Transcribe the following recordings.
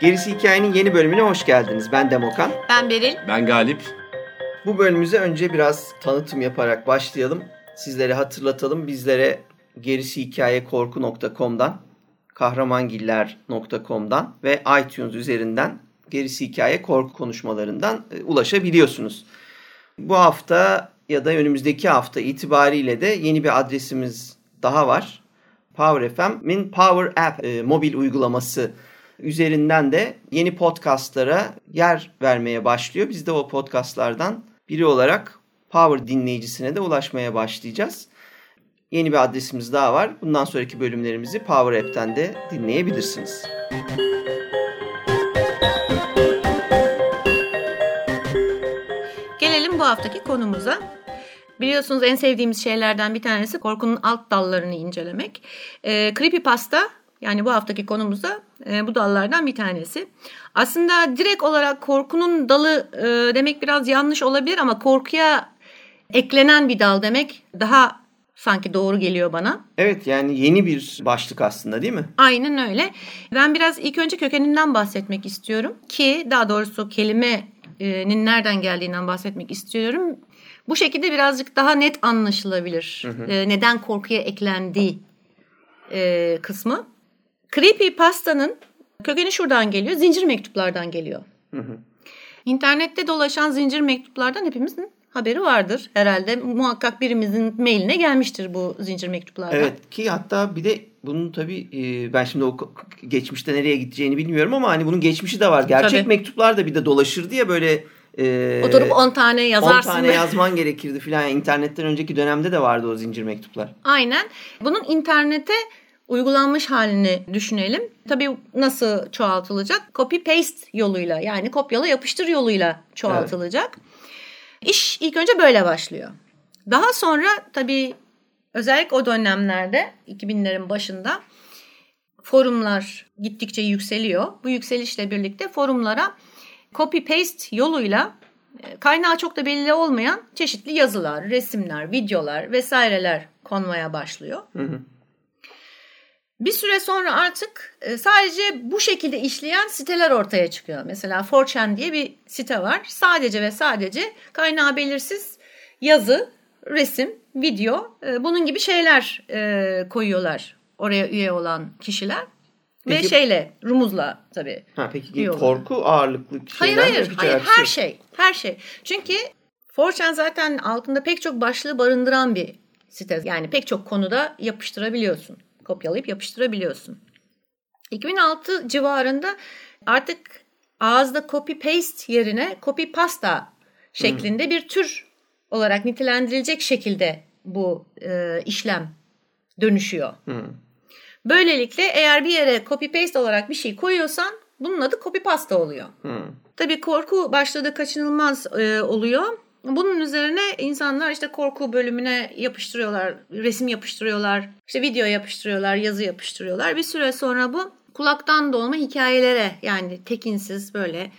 Gerisi Hikayenin yeni bölümüne hoş geldiniz. Ben Demokan. Ben Beril. Ben Galip. Bu bölümümüze önce biraz tanıtım yaparak başlayalım. Sizlere hatırlatalım. Bizlere gerisihikayekorku.com'dan, kahramangiller.com'dan ve iTunes üzerinden Gerisi Hikaye Korku konuşmalarından e, ulaşabiliyorsunuz. Bu hafta ya da önümüzdeki hafta itibariyle de yeni bir adresimiz daha var. Power FM'in Power App e, mobil uygulaması üzerinden de yeni podcastlara yer vermeye başlıyor. Biz de o podcastlardan biri olarak Power dinleyicisine de ulaşmaya başlayacağız. Yeni bir adresimiz daha var. Bundan sonraki bölümlerimizi Power App'ten de dinleyebilirsiniz. Gelelim bu haftaki konumuza. Biliyorsunuz en sevdiğimiz şeylerden bir tanesi korkunun alt dallarını incelemek. E, Creepypasta yani bu haftaki konumuzda e, bu dallardan bir tanesi. Aslında direkt olarak korkunun dalı e, demek biraz yanlış olabilir ama korkuya eklenen bir dal demek daha sanki doğru geliyor bana. Evet yani yeni bir başlık aslında değil mi? Aynen öyle. Ben biraz ilk önce kökeninden bahsetmek istiyorum ki daha doğrusu kelimenin nereden geldiğinden bahsetmek istiyorum. Bu şekilde birazcık daha net anlaşılabilir. Hı hı. E, neden korkuya eklendiği e, kısmı. Creepy pastanın kökeni şuradan geliyor. Zincir mektuplardan geliyor. Hı hı. İnternette dolaşan zincir mektuplardan hepimizin haberi vardır. Herhalde muhakkak birimizin mailine gelmiştir bu zincir mektuplardan. Evet ki hatta bir de bunun tabii e, ben şimdi o geçmişte nereye gideceğini bilmiyorum ama hani bunun geçmişi de var. Gerçek tabii. mektuplar da bir de dolaşırdı ya böyle e, Oturup 10 tane yazarsın. 10 tane yazman gerekirdi filan. İnternetten önceki dönemde de vardı o zincir mektuplar. Aynen. Bunun internete uygulanmış halini düşünelim. Tabii nasıl çoğaltılacak? Copy paste yoluyla yani kopyala yapıştır yoluyla çoğaltılacak. Evet. İş ilk önce böyle başlıyor. Daha sonra tabii özellikle o dönemlerde 2000'lerin başında forumlar gittikçe yükseliyor. Bu yükselişle birlikte forumlara copy paste yoluyla e, kaynağı çok da belli olmayan çeşitli yazılar, resimler, videolar vesaireler konmaya başlıyor. Hı hı. Bir süre sonra artık e, sadece bu şekilde işleyen siteler ortaya çıkıyor. Mesela 4chan diye bir site var. Sadece ve sadece kaynağı belirsiz yazı, resim, video e, bunun gibi şeyler e, koyuyorlar oraya üye olan kişiler. Peki, Ve şeyle rumuzla tabii. Ha, peki korku ağırlıklı şeyler Hayır hayır, hayır her şey. Her şey. Çünkü 4chan zaten altında pek çok başlığı barındıran bir site. Yani pek çok konuda yapıştırabiliyorsun kopyalayıp yapıştırabiliyorsun. 2006 civarında artık ağızda copy paste yerine copy pasta şeklinde hmm. bir tür olarak nitelendirilecek şekilde bu e, işlem dönüşüyor. Hmm. Böylelikle eğer bir yere copy paste olarak bir şey koyuyorsan bunun adı copy pasta oluyor. Hmm. Tabii korku başladı kaçınılmaz e, oluyor. Bunun üzerine insanlar işte korku bölümüne yapıştırıyorlar, resim yapıştırıyorlar, işte video yapıştırıyorlar, yazı yapıştırıyorlar. Bir süre sonra bu kulaktan dolma hikayelere yani tekinsiz böyle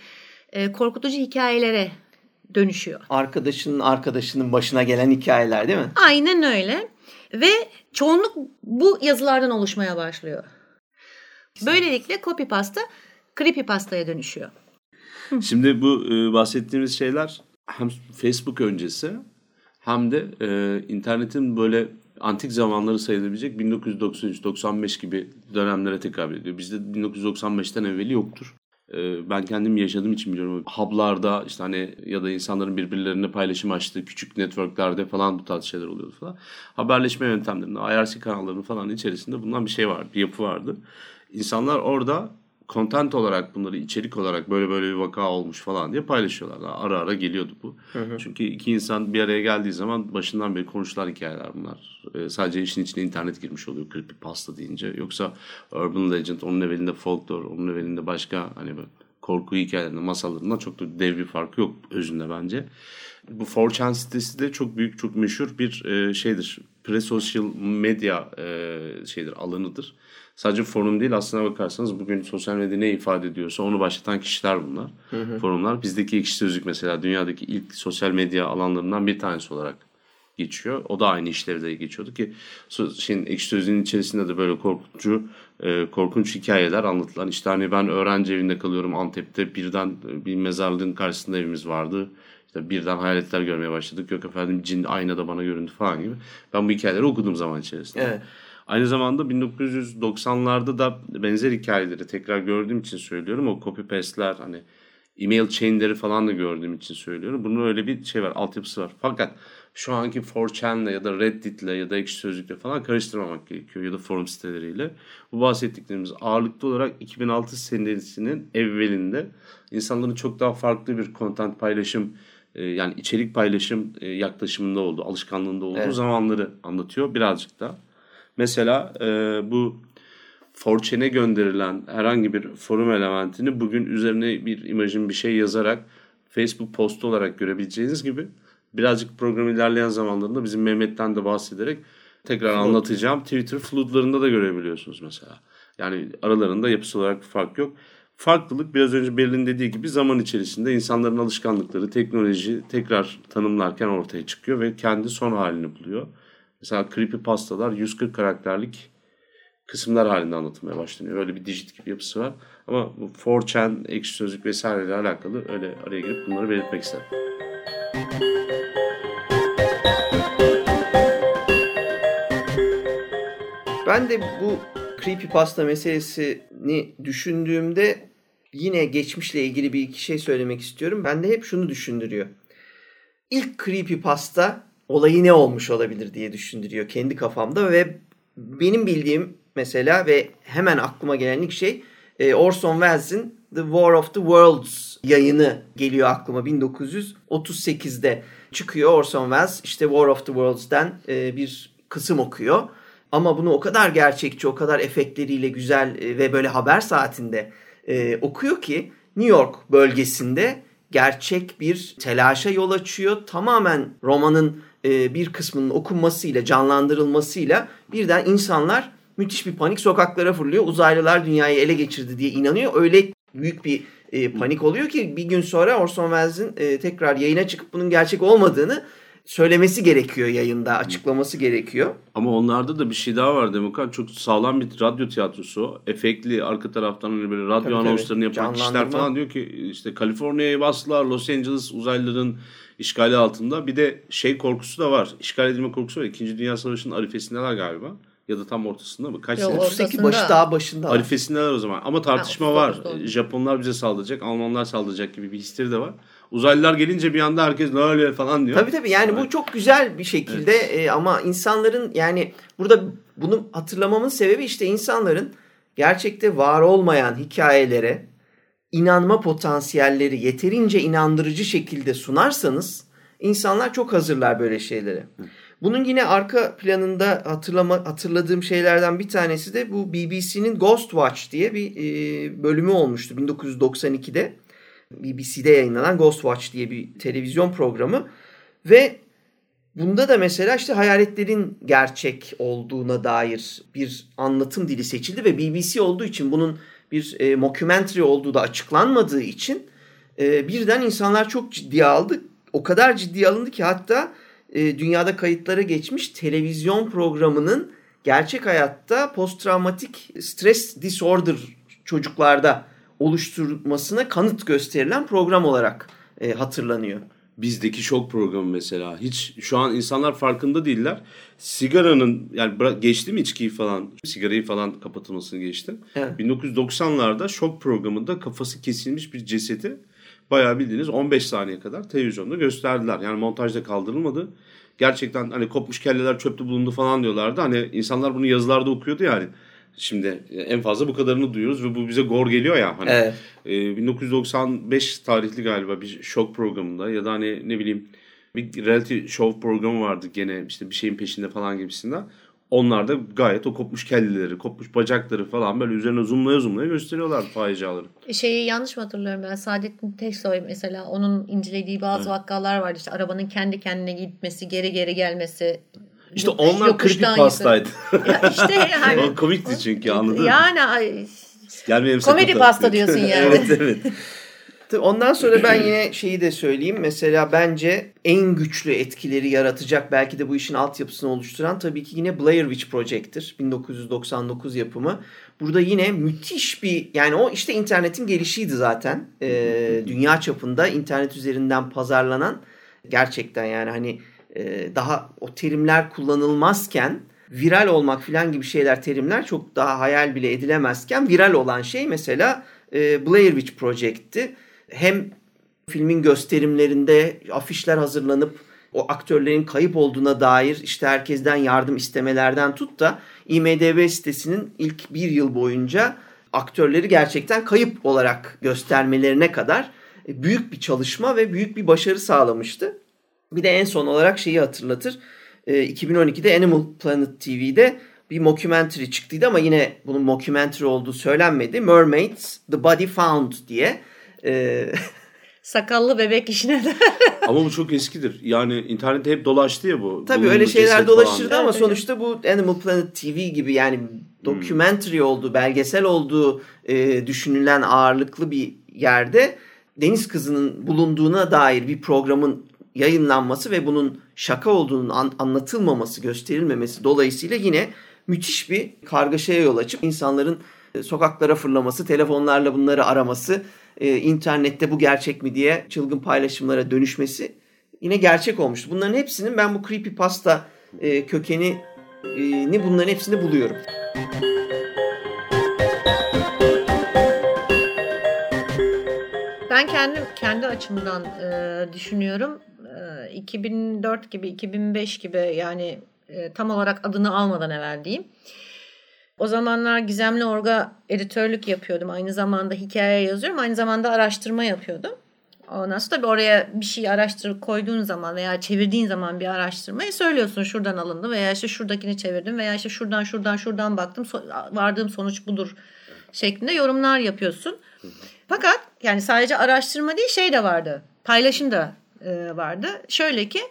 e, korkutucu hikayelere dönüşüyor. Arkadaşının arkadaşının başına gelen hikayeler değil mi? Aynen öyle. Ve çoğunluk bu yazılardan oluşmaya başlıyor. Böylelikle copypasta creepypasta'ya dönüşüyor. Şimdi bu e, bahsettiğimiz şeyler hem Facebook öncesi hem de e, internetin böyle antik zamanları sayılabilecek 1993-95 gibi dönemlere tekabül ediyor. Bizde 1995'ten evveli yoktur. E, ben kendim yaşadığım için biliyorum. Hub'larda işte hani ya da insanların birbirlerine paylaşım açtığı küçük networklerde falan bu tarz şeyler oluyordu falan. Haberleşme yöntemlerinde, IRC kanallarının falan içerisinde bundan bir şey vardı, bir yapı vardı. İnsanlar orada content olarak bunları içerik olarak böyle böyle bir vaka olmuş falan diye paylaşıyorlar. Ara ara geliyordu bu. Hı hı. Çünkü iki insan bir araya geldiği zaman başından beri konuşulan hikayeler bunlar. Ee, sadece işin içine internet girmiş oluyor creepy pasta deyince. Yoksa urban legend onun evvelinde folklore, onun evvelinde başka hani korku hikayelerinde, masallarından çok da dev bir farkı yok özünde bence. Bu 4chan sitesi de çok büyük, çok meşhur bir e, şeydir. Pre-social medya e, şeydir, alanıdır. Sadece forum değil aslına bakarsanız bugün sosyal medya ne ifade ediyorsa onu başlatan kişiler bunlar. Hı hı. Forumlar. Bizdeki ekşi sözlük mesela dünyadaki ilk sosyal medya alanlarından bir tanesi olarak geçiyor. O da aynı işlevde geçiyordu ki şeyin ekşi sözlüğün içerisinde de böyle korkutucu e, korkunç hikayeler anlatılan. İşte hani ben öğrenci evinde kalıyorum Antep'te birden bir mezarlığın karşısında evimiz vardı. İşte birden hayaletler görmeye başladık. Yok efendim cin aynada bana göründü falan gibi. Ben bu hikayeleri okudum zaman içerisinde. Evet. Aynı zamanda 1990'larda da benzer hikayeleri tekrar gördüğüm için söylüyorum. O copy paste'ler hani email chain'leri falan da gördüğüm için söylüyorum. Bunun öyle bir şey var, altyapısı var. Fakat şu anki 4chan'le ya da Reddit'le ya da ekşi sözlükle falan karıştırmamak gerekiyor ya da forum siteleriyle. Bu bahsettiklerimiz ağırlıklı olarak 2006 senesinin evvelinde insanların çok daha farklı bir content paylaşım e, yani içerik paylaşım e, yaklaşımında olduğu, alışkanlığında olduğu evet. zamanları anlatıyor birazcık da. Mesela e, bu Fortune'e gönderilen herhangi bir forum elementini bugün üzerine bir imajın bir şey yazarak Facebook postu olarak görebileceğiniz gibi birazcık program ilerleyen zamanlarında bizim Mehmet'ten de bahsederek tekrar Flood. anlatacağım. Twitter floodlarında da görebiliyorsunuz mesela. Yani aralarında yapısı olarak bir fark yok. Farklılık biraz önce Berlin dediği gibi zaman içerisinde insanların alışkanlıkları, teknoloji tekrar tanımlarken ortaya çıkıyor ve kendi son halini buluyor. Mesela creepypastalar 140 karakterlik kısımlar halinde anlatılmaya başlanıyor. Öyle bir dijit gibi yapısı var. Ama bu 4chan, ekşi sözlük vesaireyle alakalı öyle araya girip bunları belirtmek istedim. Ben de bu creepypasta meselesini düşündüğümde yine geçmişle ilgili bir iki şey söylemek istiyorum. Ben de hep şunu düşündürüyor. İlk creepypasta olayı ne olmuş olabilir diye düşündürüyor kendi kafamda ve benim bildiğim mesela ve hemen aklıma gelen ilk şey e, Orson Welles'in The War of the Worlds yayını geliyor aklıma 1938'de çıkıyor Orson Welles işte War of the Worlds'den e, bir kısım okuyor. Ama bunu o kadar gerçekçi, o kadar efektleriyle güzel e, ve böyle haber saatinde okuyor ki New York bölgesinde gerçek bir telaşa yol açıyor. Tamamen romanın bir kısmının okunmasıyla, canlandırılmasıyla birden insanlar müthiş bir panik sokaklara fırlıyor. Uzaylılar dünyayı ele geçirdi diye inanıyor. Öyle büyük bir e, panik oluyor ki bir gün sonra Orson Welles'in e, tekrar yayına çıkıp bunun gerçek olmadığını söylemesi gerekiyor yayında, açıklaması gerekiyor. Ama onlarda da bir şey daha var Demokrat. Çok sağlam bir radyo tiyatrosu. Efektli arka taraftan hani böyle radyo tabii, anonslarını tabii. yapan kişiler falan diyor ki işte Kaliforniya'ya bastılar, Los Angeles uzaylıların işgali altında. Bir de şey korkusu da var. İşgal edilme korkusu var. İkinci Dünya Savaşı'nın arifesindeler galiba ya da tam ortasında mı? Kaç Yok, sene? 38 başı daha başında. Arifesindeler o zaman. Ama tartışma ha, var. Japonlar bize saldıracak, Almanlar saldıracak gibi bir hisleri de var. Uzaylılar gelince bir anda herkes ne öyle falan diyor. Tabii tabii yani evet. bu çok güzel bir şekilde evet. e, ama insanların yani burada bunu hatırlamamın sebebi işte insanların gerçekte var olmayan hikayelere inanma potansiyelleri yeterince inandırıcı şekilde sunarsanız insanlar çok hazırlar böyle şeylere. Bunun yine arka planında hatırlama, hatırladığım şeylerden bir tanesi de bu BBC'nin Ghost Watch diye bir e, bölümü olmuştu 1992'de. BBC'de yayınlanan Ghost Watch diye bir televizyon programı ve bunda da mesela işte hayaletlerin gerçek olduğuna dair bir anlatım dili seçildi ve BBC olduğu için bunun bir e, mockumentary olduğu da açıklanmadığı için e, birden insanlar çok ciddiye aldı. O kadar ciddiye alındı ki hatta e, dünyada kayıtlara geçmiş televizyon programının gerçek hayatta posttraumatik stres disorder çocuklarda oluşturmasına kanıt gösterilen program olarak e, hatırlanıyor. Bizdeki şok programı mesela. Hiç şu an insanlar farkında değiller. Sigaranın yani geçti mi içkiyi falan, sigarayı falan kapatılmasını geçti. Evet. 1990'larda şok programında kafası kesilmiş bir cesedi bayağı bildiğiniz 15 saniye kadar televizyonda gösterdiler. Yani montajda kaldırılmadı. Gerçekten hani kopmuş kelleler çöpte bulundu falan diyorlardı. Hani insanlar bunu yazılarda okuyordu yani. Şimdi en fazla bu kadarını duyuyoruz ve bu bize gor geliyor ya. Hani evet. e, 1995 tarihli galiba bir şok programında ya da hani ne bileyim bir reality show programı vardı gene işte bir şeyin peşinde falan gibisinden. onlar da gayet o kopmuş kelleleri, kopmuş bacakları falan böyle üzerine zoomlaya zoomlaya gösteriyorlar faciaları. Şeyi yanlış mı hatırlıyorum ben? Saadettin Teksoy mesela onun incelediği bazı evet. vakalar vardı. İşte arabanın kendi kendine gitmesi, geri geri gelmesi. İşte yok, onlar creepypastaydı. ya işte yani. o komikti çünkü anladın Yani ay, Gelmeyelim komedi pasta diyorsun yani. evet evet. Ondan sonra ben yine şeyi de söyleyeyim. Mesela bence en güçlü etkileri yaratacak belki de bu işin altyapısını oluşturan tabii ki yine Blair Witch Project'tir. 1999 yapımı. Burada yine müthiş bir yani o işte internetin gelişiydi zaten. Ee, dünya çapında internet üzerinden pazarlanan gerçekten yani hani e, daha o terimler kullanılmazken viral olmak filan gibi şeyler terimler çok daha hayal bile edilemezken viral olan şey mesela e, Blair Witch Project'ti hem filmin gösterimlerinde afişler hazırlanıp o aktörlerin kayıp olduğuna dair işte herkesten yardım istemelerden tut da IMDB sitesinin ilk bir yıl boyunca aktörleri gerçekten kayıp olarak göstermelerine kadar e, büyük bir çalışma ve büyük bir başarı sağlamıştı. Bir de en son olarak şeyi hatırlatır. 2012'de e, Animal Planet TV'de bir mockumentary çıktıydı ama yine bunun mockumentary olduğu söylenmedi. Mermaids The Body Found diye ee... Sakallı bebek işine de. ama bu çok eskidir. Yani internette hep dolaştı ya bu. Tabii öyle şeyler dolaşırdı falan. ama sonuçta bu Animal Planet TV gibi yani documentary hmm. olduğu, belgesel olduğu e, düşünülen ağırlıklı bir yerde deniz kızının bulunduğuna dair bir programın yayınlanması ve bunun şaka olduğunun an, anlatılmaması, gösterilmemesi dolayısıyla yine müthiş bir kargaşaya yol açıp insanların e, sokaklara fırlaması, telefonlarla bunları araması e, internette bu gerçek mi diye çılgın paylaşımlara dönüşmesi yine gerçek olmuştu. Bunların hepsinin ben bu creepypasta e, kökeni ni bunların hepsini buluyorum. Ben kendim kendi açımdan e, düşünüyorum. E, 2004 gibi 2005 gibi yani e, tam olarak adını almadan evvel diyeyim. O zamanlar Gizemli Orga editörlük yapıyordum. Aynı zamanda hikaye yazıyorum. Aynı zamanda araştırma yapıyordum. Ondan sonra tabii oraya bir şey araştırıp koyduğun zaman veya çevirdiğin zaman bir araştırmayı söylüyorsun. Şuradan alındı veya işte şuradakini çevirdim veya işte şuradan şuradan şuradan baktım. Vardığım sonuç budur şeklinde yorumlar yapıyorsun. Fakat yani sadece araştırma değil şey de vardı. Paylaşım da vardı. Şöyle ki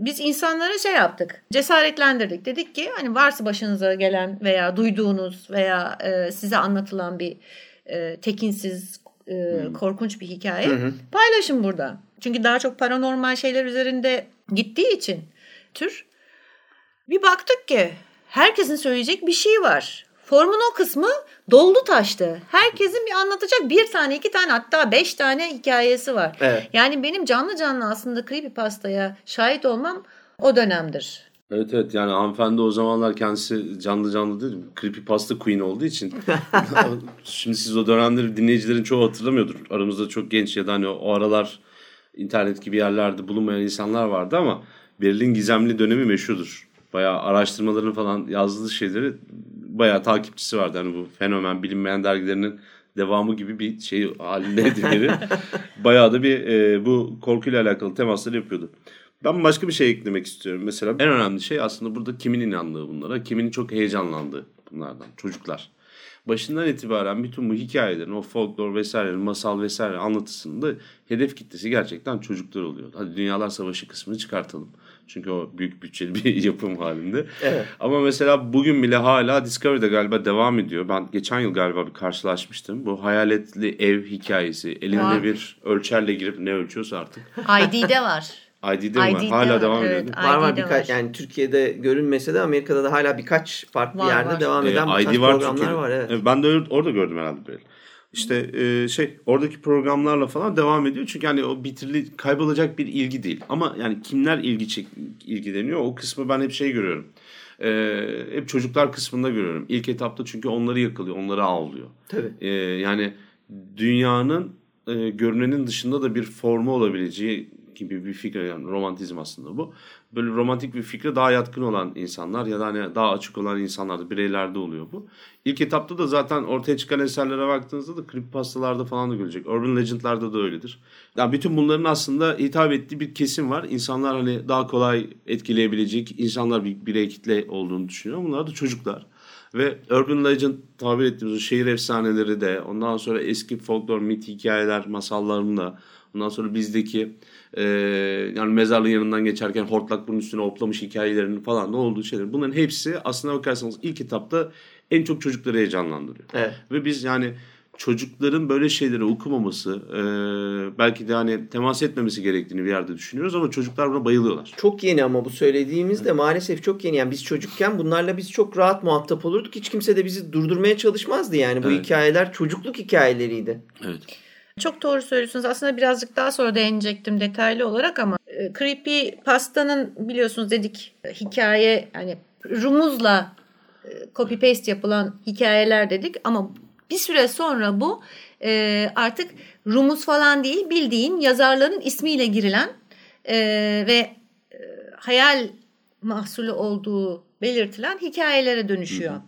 biz insanlara şey yaptık. Cesaretlendirdik. Dedik ki hani varsa başınıza gelen veya duyduğunuz veya e, size anlatılan bir e, tekinsiz e, hmm. korkunç bir hikaye hı paylaşın burada. Çünkü daha çok paranormal şeyler üzerinde gittiği için tür bir baktık ki herkesin söyleyecek bir şey var. Formun o kısmı doldu taştı. Herkesin bir anlatacak bir tane, iki tane hatta beş tane hikayesi var. Evet. Yani benim canlı canlı aslında Creepypasta'ya şahit olmam o dönemdir. Evet evet yani hanımefendi o zamanlar kendisi canlı canlı değil mi? Creepypasta Queen olduğu için. Şimdi siz o dönemleri dinleyicilerin çoğu hatırlamıyordur. Aramızda çok genç ya da hani o aralar internet gibi yerlerde bulunmayan insanlar vardı ama Berlin gizemli dönemi meşhurdur. Bayağı araştırmalarını falan yazdığı şeyleri bayağı takipçisi vardı. Hani bu fenomen bilinmeyen dergilerinin devamı gibi bir şey halindeydi biri. bayağı da bir e, bu korkuyla alakalı temasları yapıyordu. Ben başka bir şey eklemek istiyorum. Mesela en önemli şey aslında burada kimin inandığı bunlara, kimin çok heyecanlandığı bunlardan. Çocuklar. Başından itibaren bütün bu hikayelerin, o folklor vesaire, masal vesaire anlatısında hedef kitlesi gerçekten çocuklar oluyor. Hadi Dünyalar Savaşı kısmını çıkartalım. Çünkü o büyük bütçeli bir yapım halinde. Evet. Ama mesela bugün bile hala Discovery'de galiba devam ediyor. Ben geçen yıl galiba bir karşılaşmıştım. Bu hayaletli ev hikayesi. Elinde var. bir ölçerle girip ne ölçüyorsa artık. ID'de var. ID'de mi var? Hala var. devam evet, ediyor. Var var birkaç var. yani Türkiye'de görünmese de Amerika'da da hala birkaç farklı var, yerde var. devam eden ee, ID var programlar çünkü, var. Evet. Ben de orada gördüm herhalde böyle. İşte e, şey oradaki programlarla falan devam ediyor. Çünkü hani o bitirili kaybolacak bir ilgi değil. Ama yani kimler ilgi çek, ilgileniyor o kısmı ben hep şey görüyorum. E, hep çocuklar kısmında görüyorum. İlk etapta çünkü onları yakalıyor, onları avlıyor. Tabii. E, yani dünyanın e, görünenin dışında da bir formu olabileceği gibi bir fikre yani romantizm aslında bu. Böyle romantik bir fikre daha yatkın olan insanlar ya da hani daha açık olan insanlarda bireylerde oluyor bu. İlk etapta da zaten ortaya çıkan eserlere baktığınızda da creepypastalarda falan da görecek. Urban Legend'larda da öyledir. Yani bütün bunların aslında hitap ettiği bir kesim var. İnsanlar hani daha kolay etkileyebilecek insanlar bir birey kitle olduğunu düşünüyor. Bunlar da çocuklar. Ve Urban Legend tabir ettiğimiz şehir efsaneleri de ondan sonra eski folklor, mit hikayeler, masallarında ondan sonra bizdeki e, yani mezarlığın yanından geçerken hortlak bunun üstüne hoplamış hikayelerinin falan da olduğu şeyler. Bunların hepsi aslında bakarsanız ilk etapta en çok çocukları heyecanlandırıyor. Evet. Ve biz yani çocukların böyle şeyleri okumaması e, belki de hani temas etmemesi gerektiğini bir yerde düşünüyoruz ama çocuklar buna bayılıyorlar. Çok yeni ama bu söylediğimiz de maalesef çok yeni. Yani biz çocukken bunlarla biz çok rahat muhatap olurduk. Hiç kimse de bizi durdurmaya çalışmazdı yani. Bu Evet. hikayeler çocukluk hikayeleriydi. Evet. Çok doğru söylüyorsunuz. Aslında birazcık daha sonra değinecektim detaylı olarak ama e, Creepy Pasta'nın biliyorsunuz dedik e, hikaye yani rumuzla e, copy paste yapılan hikayeler dedik ama bir süre sonra bu artık rumuz falan değil bildiğin yazarların ismiyle girilen ve hayal mahsulü olduğu belirtilen hikayelere dönüşüyor.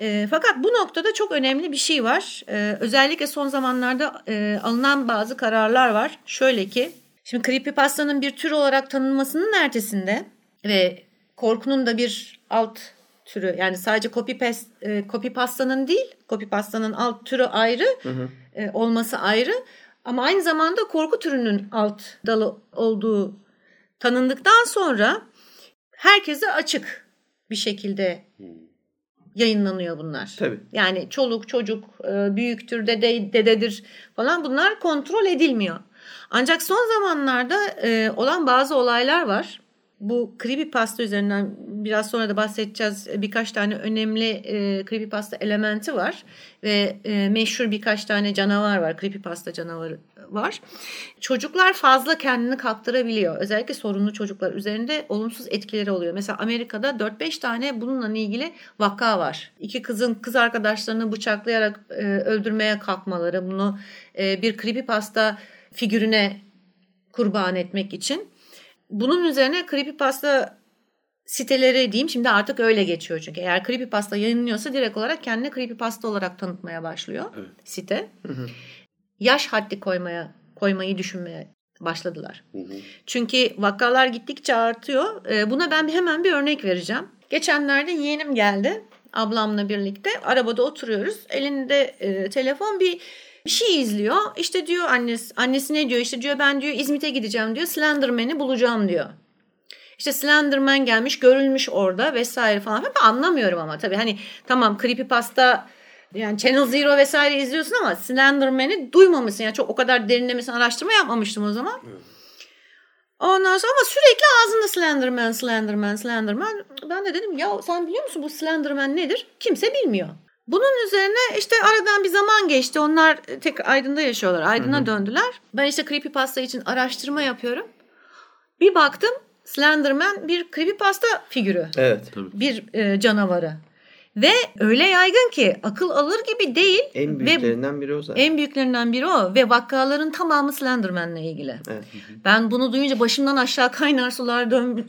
E, fakat bu noktada çok önemli bir şey var. E, özellikle son zamanlarda e, alınan bazı kararlar var. Şöyle ki, şimdi creepypasta'nın bir tür olarak tanınmasının ertesinde ve korkunun da bir alt türü yani sadece copy paste, e, copypasta'nın değil, copypasta'nın alt türü ayrı, e, olması ayrı ama aynı zamanda korku türünün alt dalı olduğu tanındıktan sonra herkese açık bir şekilde yayınlanıyor bunlar. Tabii. Yani çoluk çocuk e, büyüktür dede, dededir falan bunlar kontrol edilmiyor. Ancak son zamanlarda e, olan bazı olaylar var. Bu creepypasta üzerinden biraz sonra da bahsedeceğiz. Birkaç tane önemli e, creepypasta elementi var. Ve e, meşhur birkaç tane canavar var. Creepypasta canavarı var. Çocuklar fazla kendini kaptırabiliyor. Özellikle sorunlu çocuklar üzerinde olumsuz etkileri oluyor. Mesela Amerika'da 4-5 tane bununla ilgili vaka var. İki kızın kız arkadaşlarını bıçaklayarak e, öldürmeye kalkmaları. Bunu e, bir creepypasta figürüne kurban etmek için. Bunun üzerine creepypasta siteleri diyeyim şimdi artık öyle geçiyor çünkü eğer creepypasta yayınlıyorsa direkt olarak kendini creepypasta olarak tanıtmaya başlıyor Evet. site. Yaş haddi koymaya koymayı düşünmeye başladılar. Çünkü vakalar gittikçe artıyor. Ee, Buna ben hemen bir örnek vereceğim. Geçenlerde yeğenim geldi ablamla birlikte. Arabada oturuyoruz. Elinde e, telefon bir bir şey izliyor. İşte diyor annesi, annesi ne diyor? İşte diyor ben diyor İzmit'e gideceğim diyor. Slenderman'i bulacağım diyor. İşte Slenderman gelmiş görülmüş orada vesaire falan. Ben anlamıyorum ama tabii hani tamam creepypasta yani Channel Zero vesaire izliyorsun ama Slenderman'i duymamışsın. Yani çok o kadar derinlemesine araştırma yapmamıştım o zaman. Ondan sonra ama sürekli ağzında Slenderman, Slenderman, Slenderman. Ben de dedim ya sen biliyor musun bu Slenderman nedir? Kimse bilmiyor. Bunun üzerine işte aradan bir zaman geçti. Onlar tek Aydın'da yaşıyorlar. Aydın'a döndüler. Ben işte Creepypasta için araştırma yapıyorum. Bir baktım Slenderman bir creepypasta figürü. Evet. Bir e, canavarı. Ve öyle yaygın ki akıl alır gibi değil. En Ve büyüklerinden biri o zaten. en büyüklerinden biri o ve vakaların tamamı Slenderman'le ilgili. Evet. Ben bunu duyunca başımdan aşağı kaynar sular dön,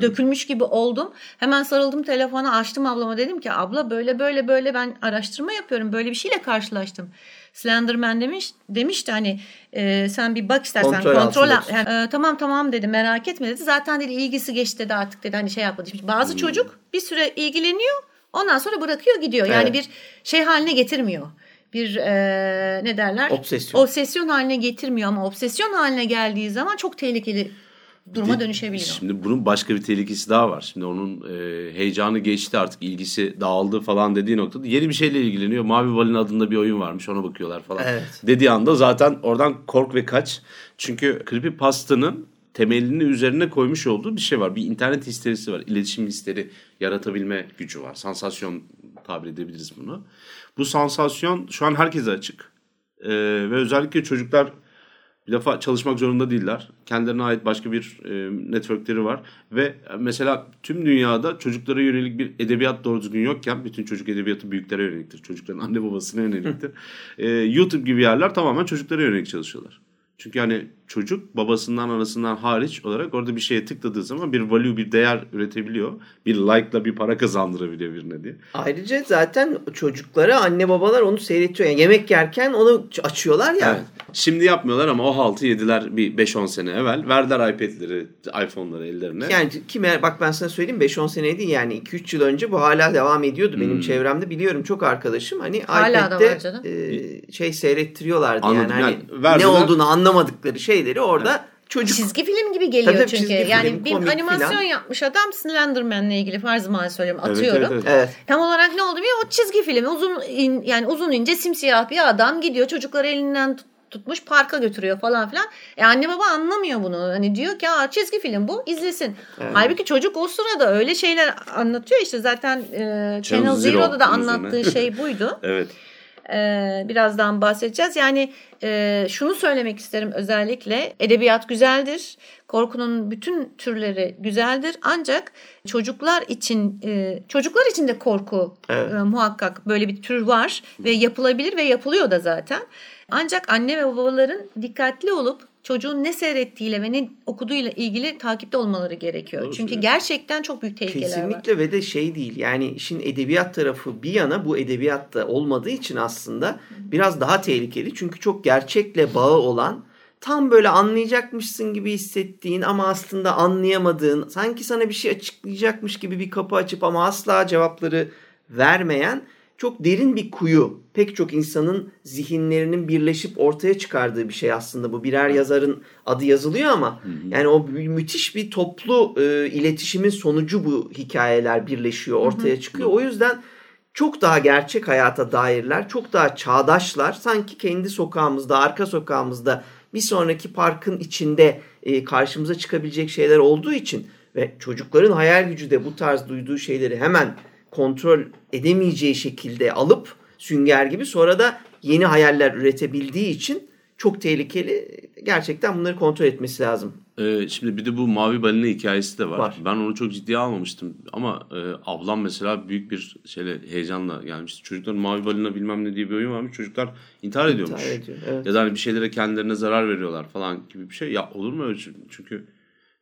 dökülmüş gibi oldum. Hemen sarıldım telefona açtım ablama dedim ki abla böyle böyle böyle ben araştırma yapıyorum. Böyle bir şeyle karşılaştım. Slenderman demiş demişti hani e, sen bir bak istersen Kontrol kontrol, al- yani, e, tamam tamam dedi merak etme dedi. Zaten dedi ilgisi geçti dedi artık dedi hani şey yapmadı. Şimdi bazı çocuk bir süre ilgileniyor ondan sonra bırakıyor gidiyor. Yani Evet. bir şey haline getirmiyor. Bir e, ne derler? Obsesyon. Obsesyon haline getirmiyor ama obsesyon haline geldiği zaman çok tehlikeli duruma dönüşebiliyor. Şimdi bunun başka bir tehlikesi daha var. Şimdi onun e, heyecanı geçti artık ilgisi dağıldı falan dediği noktada yeni bir şeyle ilgileniyor. Mavi Balina adında bir oyun varmış ona bakıyorlar falan. Evet. Dediği anda zaten oradan kork ve kaç. Çünkü Creepypasta'nın temelini üzerine koymuş olduğu bir şey var. Bir internet histerisi var. İletişim histeri yaratabilme gücü var. Sansasyon tabir edebiliriz bunu. Bu sansasyon şu an herkese açık. E, ve özellikle çocuklar bir defa çalışmak zorunda değiller. Kendilerine ait başka bir e, networkleri var. Ve mesela tüm dünyada çocuklara yönelik bir edebiyat doğru düzgün yokken bütün çocuk edebiyatı büyüklere yöneliktir. Çocukların anne babasına yöneliktir. E, YouTube gibi yerler tamamen çocuklara yönelik çalışıyorlar. Çünkü hani çocuk babasından anasından hariç olarak orada bir şeye tıkladığı zaman bir value bir değer üretebiliyor. Bir like'la bir para kazandırabiliyor birine diye. Ayrıca zaten çocuklara anne babalar onu seyretiyor. Yani yemek yerken onu açıyorlar ya. Evet. Şimdi yapmıyorlar ama o haltı yediler bir 5-10 sene evvel. Verdiler iPad'leri, iPhone'ları ellerine. Yani kime bak ben sana söyleyeyim 5-10 sene değil yani 2-3 yıl önce bu hala devam ediyordu. Benim Hmm. çevremde biliyorum çok arkadaşım hani Hala iPad'de e, şey seyrettiriyorlardı Anladım. yani, hani Yani verdiler. ne olduğunu anlamadıkları şeyleri orada çocuk Çizgi film gibi geliyor Tabii çünkü. film, yani bir animasyon filan. yapmış adam Slenderman'le ilgili farz mal söylüyorum Evet, atıyorum. evet, evet. evet Tam olarak ne oldu biliyor? O çizgi filmi uzun in- yani uzun ince simsiyah bir adam gidiyor çocukları elinden tut- tutmuş parka götürüyor falan filan. E anne baba anlamıyor bunu. Hani diyor ki Aa, çizgi film bu izlesin. Evet. Halbuki çocuk o sırada öyle şeyler anlatıyor işte zaten e, Channel Channel Zero Zero'da da anlattığı şey buydu. Evet. Ee, birazdan bahsedeceğiz. Yani e, şunu söylemek isterim özellikle edebiyat güzeldir. Korkunun bütün türleri güzeldir. Ancak çocuklar için e, çocuklar için de korku Evet. e, muhakkak böyle bir tür var ve yapılabilir ve yapılıyor da zaten. Ancak anne ve babaların dikkatli olup çocuğun ne seyrettiğiyle ve ne okuduğuyla ilgili takipte olmaları gerekiyor. Doğru Çünkü gerçekten çok büyük tehlikeler var. Kesinlikle ve de şey değil yani işin edebiyat tarafı bir yana bu edebiyatta olmadığı için aslında biraz daha tehlikeli. Çünkü çok gerçekle bağı olan tam böyle anlayacakmışsın gibi hissettiğin ama aslında anlayamadığın sanki sana bir şey açıklayacakmış gibi bir kapı açıp ama asla cevapları vermeyen çok derin bir kuyu. Pek çok insanın zihinlerinin birleşip ortaya çıkardığı bir şey aslında bu. Birer yazarın adı yazılıyor ama yani o mü- müthiş bir toplu e, iletişimin sonucu bu hikayeler birleşiyor, ortaya çıkıyor. O yüzden çok daha gerçek hayata dairler, çok daha çağdaşlar. Sanki kendi sokağımızda, arka sokağımızda bir sonraki parkın içinde e, karşımıza çıkabilecek şeyler olduğu için ve çocukların hayal gücü de bu tarz duyduğu şeyleri hemen kontrol edemeyeceği şekilde alıp sünger gibi sonra da yeni hayaller üretebildiği için çok tehlikeli. Gerçekten bunları kontrol etmesi lazım. Ee, şimdi bir de bu mavi balina hikayesi de var. Var. Ben onu çok ciddiye almamıştım ama e, ablam mesela büyük bir şeyle heyecanla gelmişti. Çocukların mavi balina bilmem ne diye bir oyun varmış. Çocuklar intihar ediyormuş. İntihar ediyor, evet. Ya da hani bir şeylere kendilerine zarar veriyorlar falan gibi bir şey. Ya olur mu öyle? Çünkü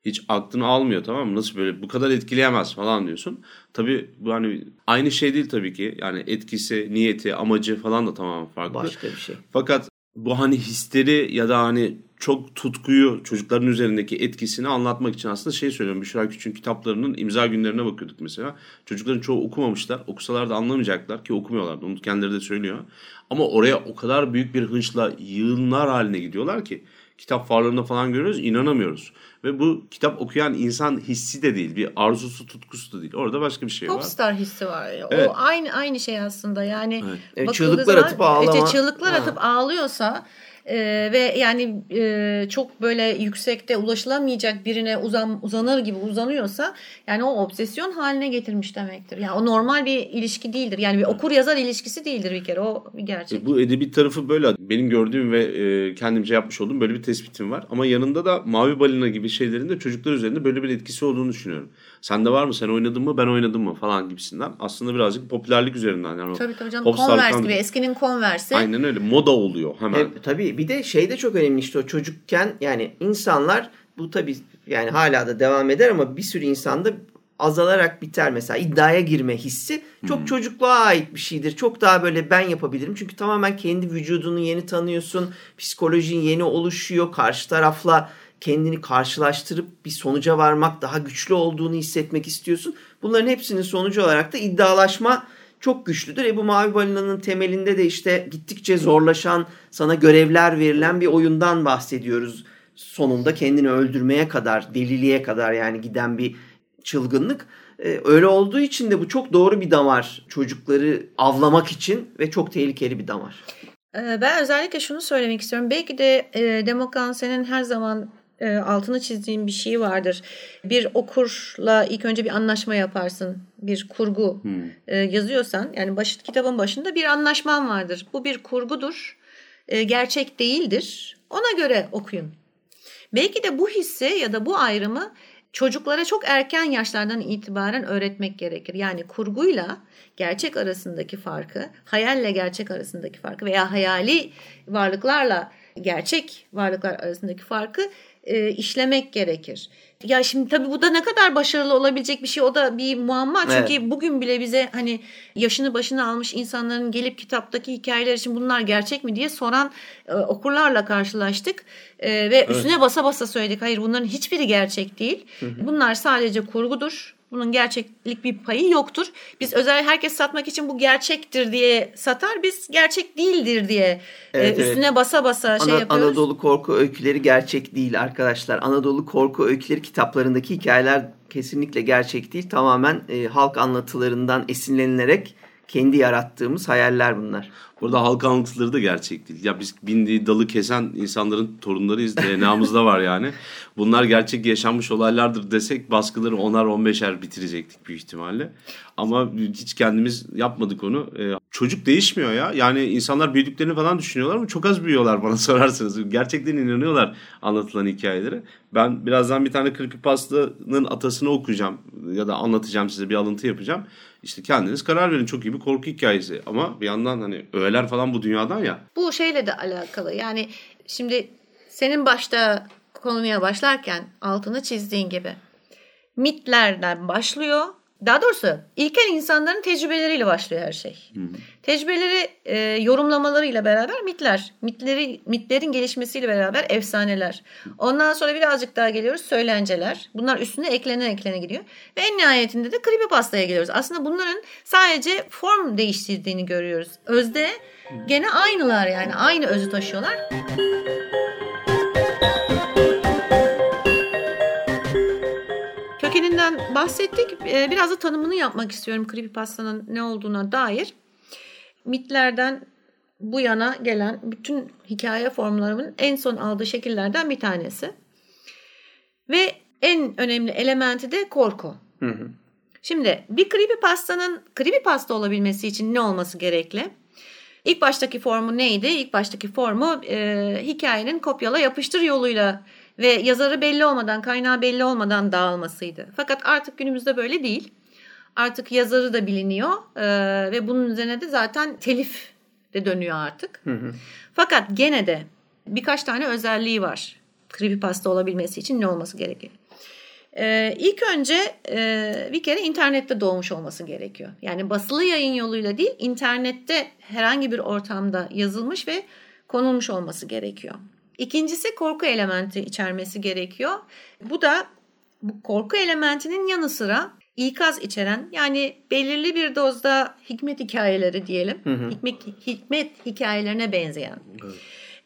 hiç aklını almıyor tamam mı? Nasıl böyle bu kadar etkileyemez falan diyorsun. Tabii bu hani aynı şey değil tabii ki. Yani etkisi, niyeti, amacı falan da tamamen farklı. Başka bir şey. Fakat bu hani histeri ya da hani çok tutkuyu çocukların üzerindeki etkisini anlatmak için aslında şey söylüyorum. Büşra Küçük'ün kitaplarının imza günlerine bakıyorduk mesela. Çocukların çoğu okumamışlar. Okusalar da anlamayacaklar ki okumuyorlar. Onu kendileri de söylüyor. Ama oraya o kadar büyük bir hınçla yığınlar haline gidiyorlar ki kitap fuarlarında falan görüyoruz inanamıyoruz. Ve bu kitap okuyan insan hissi de değil. Bir arzusu tutkusu da değil. Orada başka bir şey var. Popstar hissi var. Evet. O aynı aynı şey aslında. Yani Evet. Evet, bakıldığı çığlıklar zaman- atıp ağlama. işte çığlıklar Ha. atıp ağlıyorsa e, ve yani e, çok böyle yüksekte ulaşılamayacak birine uzan uzanır gibi uzanıyorsa yani o obsesyon haline getirmiş demektir. Yani o normal bir ilişki değildir. Yani bir okur yazar ilişkisi değildir bir kere. O bir gerçek. E, Bu edebi tarafı böyle. Benim gördüğüm ve e, kendimce yapmış olduğum böyle bir tespitim var. Ama yanında da Mavi Balina gibi şeylerin de çocuklar üzerinde böyle bir etkisi olduğunu düşünüyorum. Sende var mı? Sen oynadın mı? Ben oynadım mı? Falan gibisinden. Aslında birazcık popülerlik üzerinden. Yani o Tabii tabii canım. Popstar Converse gibi. Eskinin Converse'i. Aynen öyle. Moda oluyor hemen. E, tabii bir de şey de çok önemli işte o çocukken yani insanlar bu tabii yani hala da devam eder ama bir sürü insanda azalarak biter mesela iddiaya girme hissi çok çocukluğa ait bir şeydir. Çok daha böyle ben yapabilirim. Çünkü tamamen kendi vücudunu yeni tanıyorsun. Psikolojin yeni oluşuyor. Karşı tarafla kendini karşılaştırıp bir sonuca varmak, daha güçlü olduğunu hissetmek istiyorsun. Bunların hepsinin sonucu olarak da iddialaşma çok güçlüdür. E bu Mavi Balina'nın temelinde de işte gittikçe zorlaşan, sana görevler verilen bir oyundan bahsediyoruz. Sonunda kendini öldürmeye kadar, deliliğe kadar yani giden bir çılgınlık. E, öyle olduğu için de bu çok doğru bir damar çocukları avlamak için ve çok tehlikeli bir damar. Ee, Ben özellikle şunu söylemek istiyorum. Belki de e, Demokan senin her zaman e, altını çizdiğin bir şey vardır. Bir okurla ilk önce bir anlaşma yaparsın. Bir kurgu e, yazıyorsan yani baş, kitabın başında bir anlaşman vardır. Bu bir kurgudur. e, gerçek değildir. Ona göre okuyun. Belki de bu hissi ya da bu ayrımı çocuklara çok erken yaşlardan itibaren öğretmek gerekir. Yani kurguyla gerçek arasındaki farkı, hayalle gerçek arasındaki farkı veya hayali varlıklarla gerçek varlıklar arasındaki farkı e, işlemek gerekir. Ya şimdi tabii bu da ne kadar başarılı olabilecek bir şey o da bir muamma. Çünkü evet. bugün bile bize hani yaşını başını almış insanların gelip kitaptaki hikayeler için bunlar gerçek mi diye soran e, okurlarla karşılaştık. E, ve evet. üstüne basa basa söyledik. Hayır bunların hiçbiri gerçek değil. Hı hı. Bunlar sadece kurgudur. Bunun gerçeklik bir payı yoktur. Biz özel herkes satmak için bu gerçektir diye satar. Biz gerçek değildir diye evet, e, üstüne evet. basa basa şey Ana, yapıyoruz. Anadolu korku öyküleri gerçek değil arkadaşlar. Anadolu korku öyküleri kitaplarındaki hikayeler kesinlikle gerçek değil. Tamamen e, halk anlatılarından esinlenilerek kendi yarattığımız hayaller bunlar. Burada halk anlatıları da gerçek değil. Ya biz bindiği dalı kesen insanların torunlarıyız. DNA'mızda var yani. Bunlar gerçek yaşanmış olaylardır desek baskıları onar on beşer bitirecektik büyük ihtimalle. Ama hiç kendimiz yapmadık onu. Ee, çocuk değişmiyor ya. Yani insanlar büyüdüklerini falan düşünüyorlar ama çok az büyüyorlar bana sorarsanız. Gerçekten inanıyorlar anlatılan hikayelere. Ben birazdan bir tane Creepypasta'nın atasını okuyacağım ya da anlatacağım size bir alıntı yapacağım. İşte kendiniz karar verin çok iyi bir korku hikayesi ama bir yandan hani öğeler falan bu dünyadan ya. Bu şeyle de alakalı yani şimdi senin başta konuya başlarken altını çizdiğin gibi mitlerden başlıyor daha doğrusu ilkel insanların tecrübeleriyle başlıyor her şey. Hı. Tecrübeleri e, yorumlamalarıyla beraber mitler, mitleri mitlerin gelişmesiyle beraber efsaneler. Ondan sonra birazcık daha geliyoruz söylenceler. Bunlar üstüne eklene eklene gidiyor. Ve en nihayetinde de creepypasta'ya geliyoruz. Aslında bunların sadece form değiştirdiğini görüyoruz. Özde gene aynılar yani aynı özü taşıyorlar. Kökeninden bahsettik. Ee, biraz da tanımını yapmak istiyorum creepypasta'nın ne olduğuna dair. Mitlerden bu yana gelen bütün hikaye formlarımın en son aldığı şekillerden bir tanesi. Ve en önemli elementi de korku. Hı hı. Şimdi bir creepypasta'nın creepypasta olabilmesi için ne olması gerekli? İlk baştaki formu neydi? İlk baştaki formu e, hikayenin kopyala yapıştır yoluyla ve yazarı belli olmadan, kaynağı belli olmadan dağılmasıydı. Fakat artık günümüzde böyle değil. Artık yazarı da biliniyor e, ve bunun üzerine de zaten telif de dönüyor artık. Hı hı. Fakat gene de birkaç tane özelliği var. Creepypasta olabilmesi için ne olması gerekir? Ee, ilk önce e, bir kere internette doğmuş olması gerekiyor. Yani basılı yayın yoluyla değil, internette herhangi bir ortamda yazılmış ve konulmuş olması gerekiyor. İkincisi korku elementi içermesi gerekiyor. Bu da bu korku elementinin yanı sıra ikaz içeren yani belirli bir dozda hikmet hikayeleri diyelim. Hı hı. Hikmet, hikmet hikayelerine benzeyen. Evet.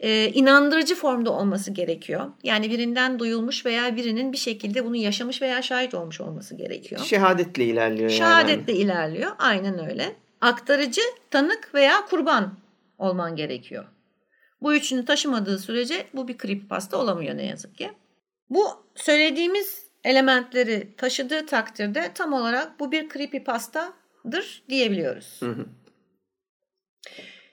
Ee, inandırıcı formda olması gerekiyor. Yani birinden duyulmuş veya birinin bir şekilde bunu yaşamış veya şahit olmuş olması gerekiyor. Şehadetle ilerliyor. Şehadetle yani. ilerliyor. Aynen öyle. Aktarıcı, tanık veya kurban olman gerekiyor. Bu üçünü taşımadığı sürece bu bir creepypasta olamıyor ne yazık ki. Bu söylediğimiz elementleri taşıdığı takdirde tam olarak bu bir creepypastadır diyebiliyoruz. Hı hı.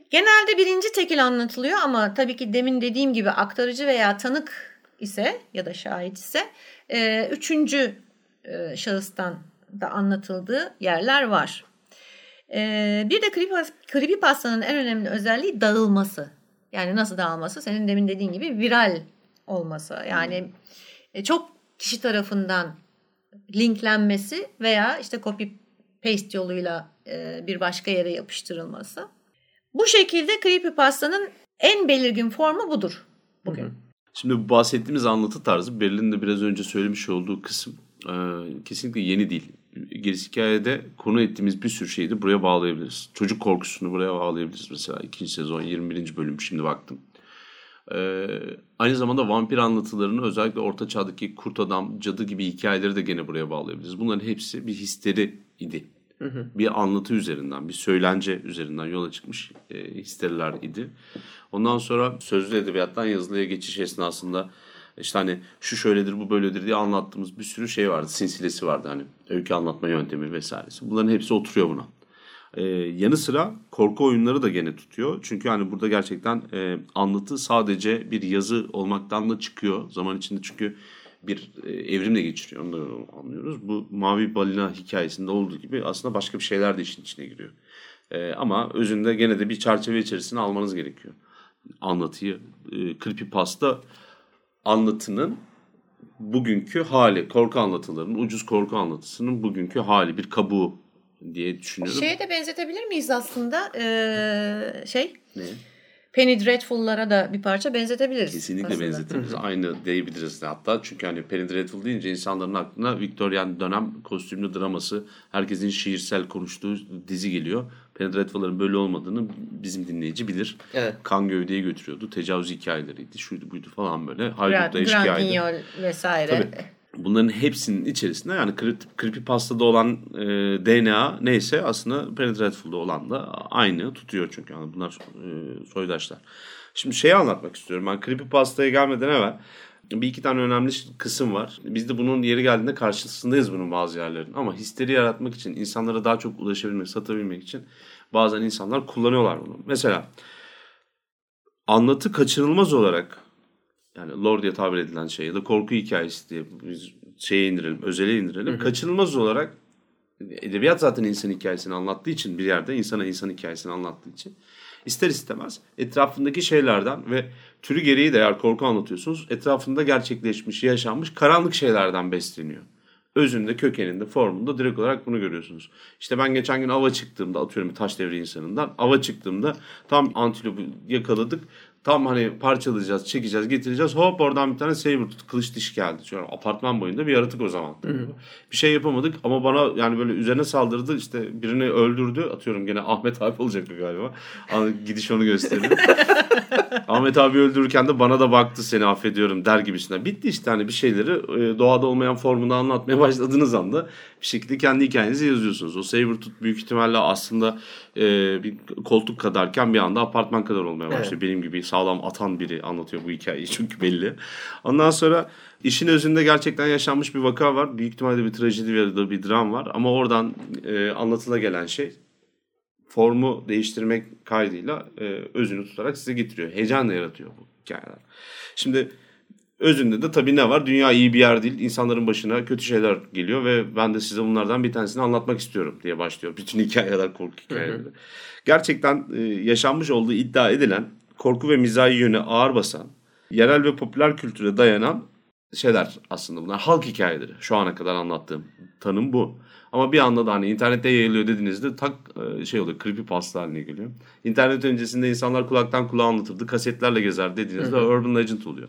Genelde birinci tekil anlatılıyor ama tabii ki demin dediğim gibi aktarıcı veya tanık ise ya da şahit ise e, üçüncü e, şahıstan da anlatıldığı yerler var. E, bir de creepypasta'nın en önemli özelliği dağılması. Yani nasıl dağılması? Senin demin dediğin gibi viral olması. Yani hmm. çok kişi tarafından linklenmesi veya işte copy paste yoluyla e, bir başka yere yapıştırılması. Bu şekilde creepypasta'nın en belirgin formu budur bugün. Şimdi bu bahsettiğimiz anlatı tarzı Berlin'in de biraz önce söylemiş olduğu kısım e, kesinlikle yeni değil gerisi hikayede konu ettiğimiz bir sürü şeyi de buraya bağlayabiliriz. Çocuk korkusunu buraya bağlayabiliriz mesela. ikinci sezon 21. bölüm şimdi baktım. Ee, aynı zamanda vampir anlatılarını özellikle orta çağdaki kurt adam, cadı gibi hikayeleri de gene buraya bağlayabiliriz. Bunların hepsi bir histeri idi. Hı hı. Bir anlatı üzerinden, bir söylence üzerinden yola çıkmış e, histeriler idi. Ondan sonra sözlü edebiyattan yazılıya geçiş esnasında işte hani şu şöyledir bu böyledir diye anlattığımız bir sürü şey vardı. Sinsilesi vardı hani öykü anlatma yöntemi vesairesi. Bunların hepsi oturuyor buna. Ee, yanı sıra korku oyunları da gene tutuyor. Çünkü hani burada gerçekten e, anlatı sadece bir yazı olmaktan da çıkıyor. Zaman içinde çünkü bir e, evrimle geçiriyor. Onu da anlıyoruz. Bu Mavi Balina hikayesinde olduğu gibi aslında başka bir şeyler de işin içine giriyor. E, ama özünde gene de bir çerçeve içerisine almanız gerekiyor. anlatıyı. E, creepypasta anlatının bugünkü hali, korku anlatılarının, ucuz korku anlatısının bugünkü hali, bir kabuğu diye düşünüyorum. Şeye de benzetebilir miyiz aslında? Ee, şey, Ne? Penny Dreadful'lara da bir parça benzetebiliriz. Kesinlikle aslında. benzetebiliriz. Aynı diyebiliriz hatta. Çünkü hani Penny Dreadful deyince insanların aklına Victorian dönem kostümlü draması, herkesin şiirsel konuştuğu dizi geliyor. Penny Dreadful'ların böyle olmadığını bizim dinleyici bilir. Evet. Kan gövdeye götürüyordu. Tecavüz hikayeleriydi. Şuydu buydu falan böyle. Grand, Grand eşkıyaydı. Guignol vesaire. Tabii. Bunların hepsinin içerisinde yani creep- Creepypasta'da olan e, DNA neyse aslında Penny Dreadful'da olan da aynı tutuyor çünkü. Yani bunlar e, soydaşlar. Şimdi şeyi anlatmak istiyorum. Ben Creepypasta'ya gelmeden evvel bir iki tane önemli kısım var. Biz de bunun yeri geldiğinde karşısındayız bunun bazı yerlerin. Ama histeri yaratmak için, insanlara daha çok ulaşabilmek, satabilmek için bazen insanlar kullanıyorlar bunu. Mesela anlatı kaçınılmaz olarak yani lore diye tabir edilen şey ya da korku hikayesi diye biz şeye indirelim, özele indirelim. Kaçınılmaz olarak edebiyat zaten insan hikayesini anlattığı için bir yerde insana insan hikayesini anlattığı için ister istemez etrafındaki şeylerden ve türü gereği de eğer korku anlatıyorsunuz etrafında gerçekleşmiş, yaşanmış karanlık şeylerden besleniyor. Özünde, kökeninde, formunda direkt olarak bunu görüyorsunuz. İşte ben geçen gün ava çıktığımda atıyorum taş devri insanından ava çıktığımda tam antilopu yakaladık. Tam hani parçalayacağız, çekeceğiz, getireceğiz. Hop oradan bir tane saber tut, kılıç diş geldi. Şöyle apartman boyunda bir yaratık o zaman. Bir şey yapamadık ama bana yani böyle üzerine saldırdı. işte birini öldürdü. Atıyorum gene Ahmet abi olacak galiba. Gidiş onu gösteriyor. Ahmet abi öldürürken de bana da baktı seni affediyorum der gibisinden. Bitti işte hani bir şeyleri e, doğada olmayan formunda anlatmaya başladığınız anda bir şekilde kendi hikayenizi yazıyorsunuz. O Sabertooth büyük ihtimalle aslında e, bir koltuk kadarken bir anda apartman kadar olmaya başlıyor. Benim gibi sağlam atan biri anlatıyor bu hikayeyi çünkü belli. Ondan sonra işin özünde gerçekten yaşanmış bir vaka var. Büyük ihtimalle bir trajedi ya da bir dram var. Ama oradan e, anlatıla gelen şey formu değiştirmek kaydıyla e, özünü tutarak size getiriyor. Heyecan da yaratıyor bu hikayeler. Şimdi özünde de tabii ne var? Dünya iyi bir yer değil. İnsanların başına kötü şeyler geliyor ve ben de size bunlardan bir tanesini anlatmak istiyorum diye başlıyor. Bütün hikayeler korku hikayeleri. Gerçekten e, yaşanmış olduğu iddia edilen korku ve mizahi yönü ağır basan, yerel ve popüler kültüre dayanan şeyler aslında bunlar. Halk hikayeleri. Şu ana kadar anlattığım tanım bu. Ama bir anda da hani internette yayılıyor dediğinizde tak e, şey oluyor creepypasta haline geliyor. İnternet öncesinde insanlar kulaktan kulağa anlatırdı. Kasetlerle gezer dediğinizde urban legend oluyor.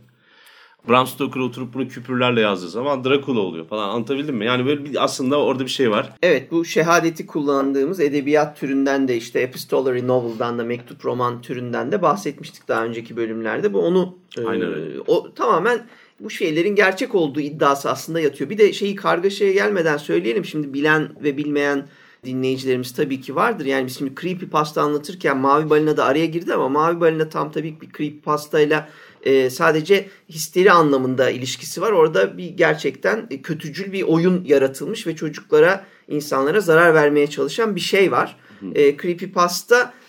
Bram Stoker oturup bunu küpürlerle yazdığı zaman Dracula oluyor falan anlatabildim mi? Yani böyle bir, aslında orada bir şey var. Evet bu şehadeti kullandığımız edebiyat türünden de işte epistolary novel'dan da mektup roman türünden de bahsetmiştik daha önceki bölümlerde. Bu onu e, Aynen öyle. o tamamen bu şeylerin gerçek olduğu iddiası aslında yatıyor. Bir de şeyi kargaşaya gelmeden söyleyelim şimdi bilen ve bilmeyen dinleyicilerimiz tabii ki vardır. Yani biz şimdi creepypasta anlatırken Mavi Balina da araya girdi ama Mavi Balina tam tabii bir creepypastayla e, sadece histeri anlamında ilişkisi var. Orada bir gerçekten kötücül bir oyun yaratılmış ve çocuklara, insanlara zarar vermeye çalışan bir şey var. E,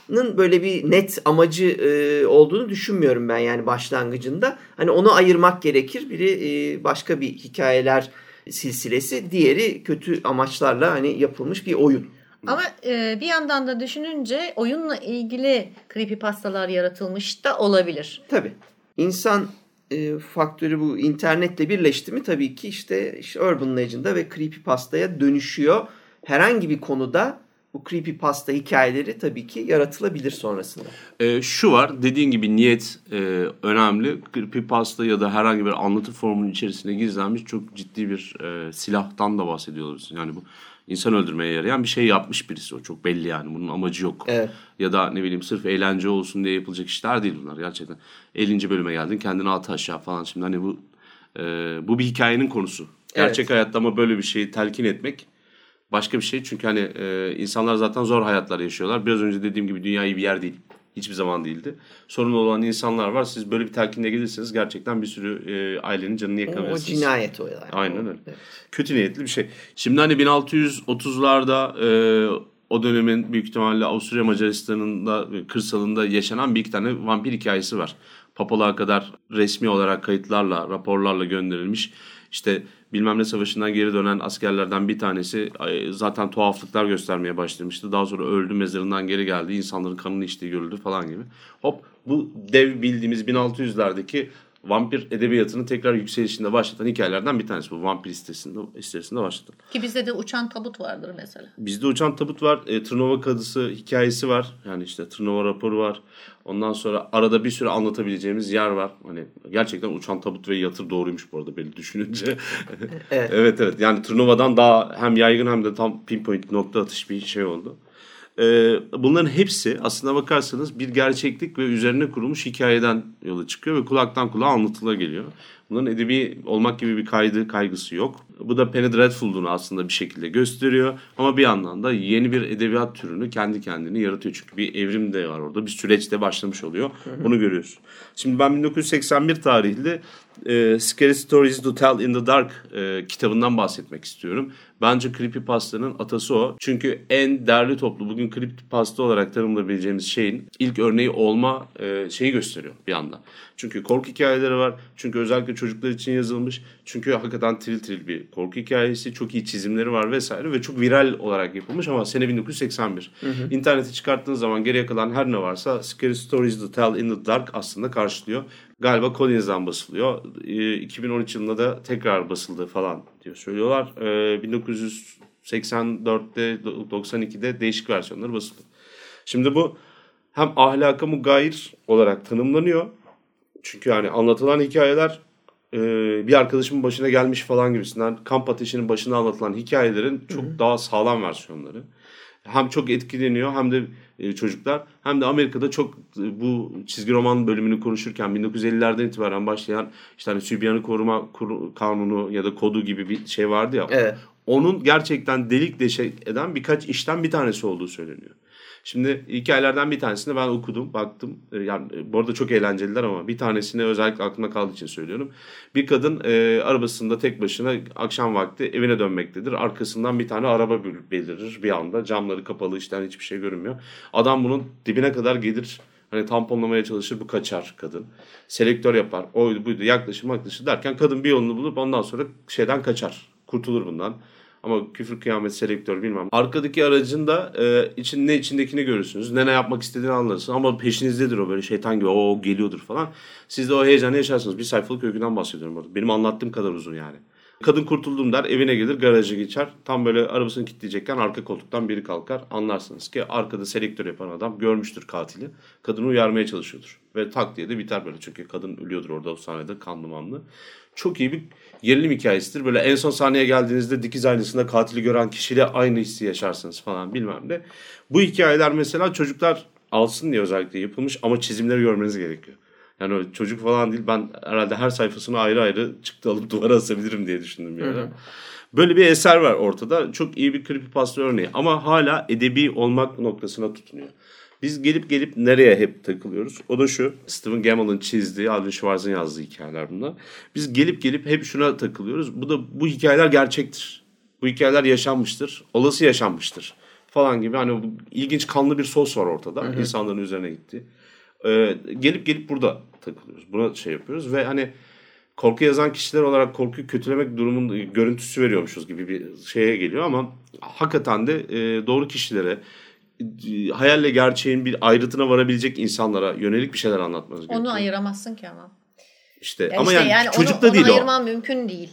creepypasta'nın böyle bir net amacı e, olduğunu düşünmüyorum ben yani başlangıcında. Hani onu ayırmak gerekir. Biri e, başka bir hikayeler silsilesi, diğeri kötü amaçlarla hani yapılmış bir oyun. Ama e, bir yandan da düşününce oyunla ilgili creepypastalar yaratılmış da olabilir. Tabii. İnsan e, faktörü bu internetle birleşti mi tabii ki işte, işte Urban Legend'a ve Creepypasta'ya dönüşüyor. Herhangi bir konuda bu Creepypasta hikayeleri tabii ki yaratılabilir sonrasında. Ee, şu var dediğin gibi niyet e, önemli. Creepypasta ya da herhangi bir anlatı formunun içerisine gizlenmiş çok ciddi bir e, silahtan da bahsediyoruz. Yani bu insan öldürmeye yarayan bir şey yapmış birisi o çok belli yani bunun amacı yok. Evet. Ya da ne bileyim sırf eğlence olsun diye yapılacak işler değil bunlar gerçekten. 50. bölüme geldin kendini at aşağı falan şimdi hani bu e, bu bir hikayenin konusu. Gerçek Evet. hayatta ama böyle bir şeyi telkin etmek başka bir şey. Çünkü hani e, insanlar zaten zor hayatlar yaşıyorlar. Biraz önce dediğim gibi dünya iyi bir yer değil. Hiçbir zaman değildi. Sorun olan insanlar var. Siz böyle bir telkinle gelirseniz gerçekten bir sürü e, ailenin canını O, o yakabilirsiniz. cinayet o yani. Aynen öyle. Evet. Kötü niyetli bir şey. Şimdi hani 1630'larda e, o dönemin büyük ihtimalle Avusturya Macaristan'ında e, kırsalında yaşanan bir iki tane vampir hikayesi var. papalığa kadar resmi olarak kayıtlarla, raporlarla gönderilmiş. İşte bilmem ne savaşından geri dönen askerlerden bir tanesi zaten tuhaflıklar göstermeye başlamıştı. Daha sonra öldü mezarından geri geldi. insanların kanını içtiği görüldü falan gibi. Hop bu dev bildiğimiz 1600'lerdeki vampir edebiyatını tekrar yükselişinde başlatan hikayelerden bir tanesi bu. Vampir listesinde, listesinde başladı. Ki bizde de uçan tabut vardır mesela. Bizde uçan tabut var. E, Tırnova kadısı hikayesi var. Yani işte Tırnova raporu var. Ondan sonra arada bir sürü anlatabileceğimiz yer var. Hani gerçekten uçan tabut ve yatır doğruymuş bu arada belli düşününce. evet. evet evet. Yani Tırnova'dan daha hem yaygın hem de tam pinpoint nokta atış bir şey oldu. Ee, bunların hepsi aslında bakarsanız bir gerçeklik ve üzerine kurulmuş hikayeden yola çıkıyor ve kulaktan kulağa anlatıla geliyor. Bunların edebi olmak gibi bir kaydı kaygısı yok. Bu da Penny Dreadful'unu aslında bir şekilde gösteriyor. Ama bir yandan da yeni bir edebiyat türünü kendi kendini yaratıyor. Çünkü bir evrim de var orada. Bir süreç de başlamış oluyor. Bunu görüyoruz. Şimdi ben 1981 tarihli e, Scary Stories to Tell in the Dark e, kitabından bahsetmek istiyorum. Bence Creepypasta'nın atası o. Çünkü en değerli toplu bugün Creepypasta olarak tanımlayabileceğimiz şeyin ilk örneği olma e, şeyi gösteriyor bir anda. Çünkü korku hikayeleri var. Çünkü özellikle çocuklar için yazılmış. Çünkü hakikaten tril tril bir korku hikayesi. Çok iyi çizimleri var vesaire ve çok viral olarak yapılmış ama sene 1981. Hı hı. İnternete çıkarttığınız zaman geriye kalan her ne varsa Scary Stories to Tell in the Dark aslında karşılıyor. Galiba Collins'den basılıyor. E, 2013 yılında da tekrar basıldı falan diyor söylüyorlar. E, 1984'te 92'de değişik versiyonları basıldı. Şimdi bu hem ahlaka mugayir olarak tanımlanıyor. Çünkü yani anlatılan hikayeler e, bir arkadaşımın başına gelmiş falan gibisinden kamp ateşinin başında anlatılan hikayelerin çok Hı-hı. daha sağlam versiyonları. Hem çok etkileniyor hem de e, çocuklar hem de Amerika'da çok e, bu çizgi roman bölümünü konuşurken 1950'lerden itibaren başlayan işte hani Sübyan'ı koruma kanunu ya da kodu gibi bir şey vardı ya. Evet. Onun gerçekten delik deşek eden birkaç işten bir tanesi olduğu söyleniyor. Şimdi hikayelerden bir tanesini ben okudum, baktım. E, yani e, bu arada çok eğlenceliler ama bir tanesini özellikle aklımda kaldığı için söylüyorum. Bir kadın e, arabasında tek başına akşam vakti evine dönmektedir. Arkasından bir tane araba belirir bir anda. Camları kapalı işten hiçbir şey görünmüyor. Adam bunun dibine kadar gelir. Hani tamponlamaya çalışır bu kaçar kadın. Selektör yapar. Oydu buydu yaklaşır yaklaşır derken kadın bir yolunu bulup ondan sonra şeyden kaçar. Kurtulur bundan. Ama küfür kıyamet selektör bilmem. Arkadaki aracın da e, için ne içindekini görürsünüz. Ne ne yapmak istediğini anlarsın. Ama peşinizdedir o böyle şeytan gibi o geliyordur falan. Siz de o heyecanı yaşarsınız. Bir sayfalık öyküden bahsediyorum orada. Benim anlattığım kadar uzun yani. Kadın kurtuldum der evine gelir garaja geçer. Tam böyle arabasını kilitleyecekken arka koltuktan biri kalkar. Anlarsınız ki arkada selektör yapan adam görmüştür katili. Kadını uyarmaya çalışıyordur. Ve tak diye de biter böyle çünkü kadın ölüyordur orada o sahnede kanlı manlı. Çok iyi bir gerilim hikayesidir. Böyle en son sahneye geldiğinizde dikiz aynasında katili gören kişiyle aynı hissi yaşarsınız falan bilmem ne. Bu hikayeler mesela çocuklar alsın diye özellikle yapılmış ama çizimleri görmeniz gerekiyor. Yani öyle çocuk falan değil. Ben herhalde her sayfasını ayrı ayrı çıktı alıp duvara asabilirim diye düşündüm yani. Böyle bir eser var ortada. Çok iyi bir creepypasta örneği ama hala edebi olmak noktasına tutunuyor. Biz gelip gelip nereye hep takılıyoruz? O da şu. Stephen Gammell'ın çizdiği, Alvin Schwartz'ın yazdığı hikayeler bunlar. Biz gelip gelip hep şuna takılıyoruz. Bu da bu hikayeler gerçektir. Bu hikayeler yaşanmıştır. Olası yaşanmıştır. Falan gibi hani bu ilginç kanlı bir sos var ortada. Hı hı. insanların üzerine gitti. Ee, gelip gelip burada takılıyoruz. Buna şey yapıyoruz ve hani korku yazan kişiler olarak korkuyu kötülemek durumun görüntüsü veriyormuşuz gibi bir şeye geliyor ama hakikaten de e, doğru kişilere hayalle gerçeğin bir ayrıtına varabilecek insanlara yönelik bir şeyler anlatmanız gerekiyor. Onu ayıramazsın ki ama. İşte yani ama işte yani, yani çocuk onu, da değil onu o. ayırman mümkün değil.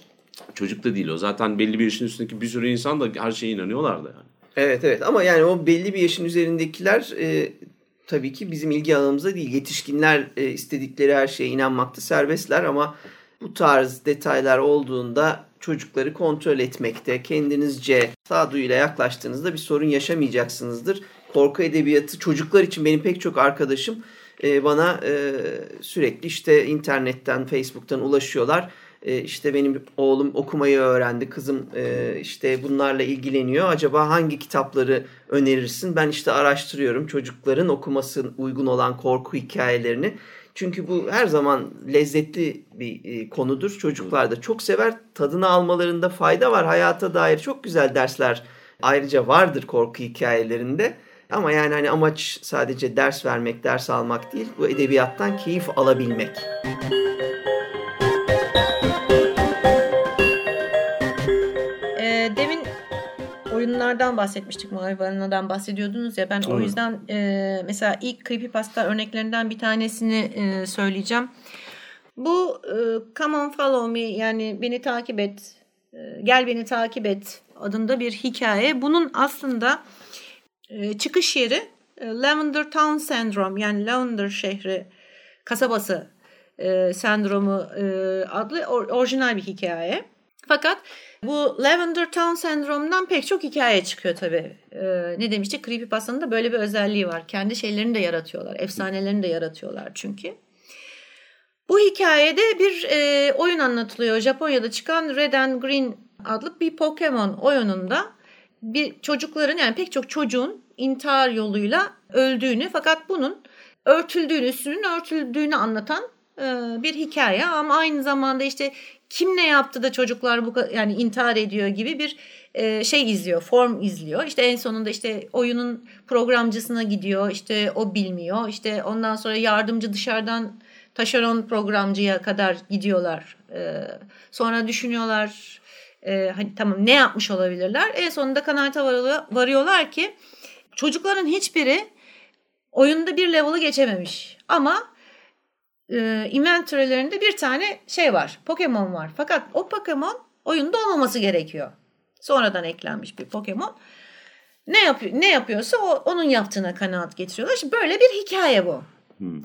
Çocuk da değil o. Zaten belli bir yaşın üstündeki bir sürü insan da her şeye inanıyorlar da yani. Evet evet ama yani o belli bir yaşın üzerindekiler e, tabii ki bizim ilgi alanımızda değil. Yetişkinler e, istedikleri her şeye inanmakta serbestler ama bu tarz detaylar olduğunda çocukları kontrol etmekte, kendinizce sağduyuyla yaklaştığınızda bir sorun yaşamayacaksınızdır. Korku edebiyatı çocuklar için benim pek çok arkadaşım e, bana e, sürekli işte internetten, Facebook'tan ulaşıyorlar. E, işte benim oğlum okumayı öğrendi, kızım e, işte bunlarla ilgileniyor. Acaba hangi kitapları önerirsin? Ben işte araştırıyorum çocukların okuması uygun olan korku hikayelerini. Çünkü bu her zaman lezzetli bir e, konudur. Çocuklar da çok sever. Tadını almalarında fayda var. Hayata dair çok güzel dersler ayrıca vardır korku hikayelerinde. Ama yani hani amaç sadece ders vermek, ders almak değil. Bu edebiyattan keyif alabilmek. Ee, demin oyunlardan bahsetmiştik. Mavi Balina'dan bahsediyordunuz ya. Ben o Evet. yüzden e, mesela ilk creepypasta örneklerinden bir tanesini e, söyleyeceğim. Bu e, Come on Follow Me yani beni takip et, e, gel beni takip et adında bir hikaye. Bunun aslında e, çıkış yeri e, Lavender Town Syndrome yani Lavender şehri kasabası e, sendromu e, adlı or- orijinal bir hikaye. Fakat bu Lavender Town sendromundan pek çok hikaye çıkıyor tabii. E, ne demiştik? Creepypasta'nın da böyle bir özelliği var. Kendi şeylerini de yaratıyorlar. Efsanelerini de yaratıyorlar çünkü. Bu hikayede bir e, oyun anlatılıyor. Japonya'da çıkan Red and Green adlı bir Pokemon oyununda bir çocukların yani pek çok çocuğun intihar yoluyla öldüğünü fakat bunun örtüldüğünü, üstünün örtüldüğünü anlatan e, bir hikaye ama aynı zamanda işte kim ne yaptı da çocuklar bu yani intihar ediyor gibi bir e, şey izliyor, form izliyor. İşte en sonunda işte oyunun programcısına gidiyor, işte o bilmiyor. İşte ondan sonra yardımcı dışarıdan taşeron programcıya kadar gidiyorlar. E, sonra düşünüyorlar e, hani tamam ne yapmış olabilirler? En sonunda kanaate varıyor- varıyorlar ki çocukların hiçbiri oyunda bir level'ı geçememiş. Ama e, inventory'lerinde bir tane şey var. Pokemon var. Fakat o Pokemon oyunda olmaması gerekiyor. Sonradan eklenmiş bir Pokemon. Ne yapıyor ne yapıyorsa o, onun yaptığına kanaat getiriyorlar. Şimdi böyle bir hikaye bu. Hmm.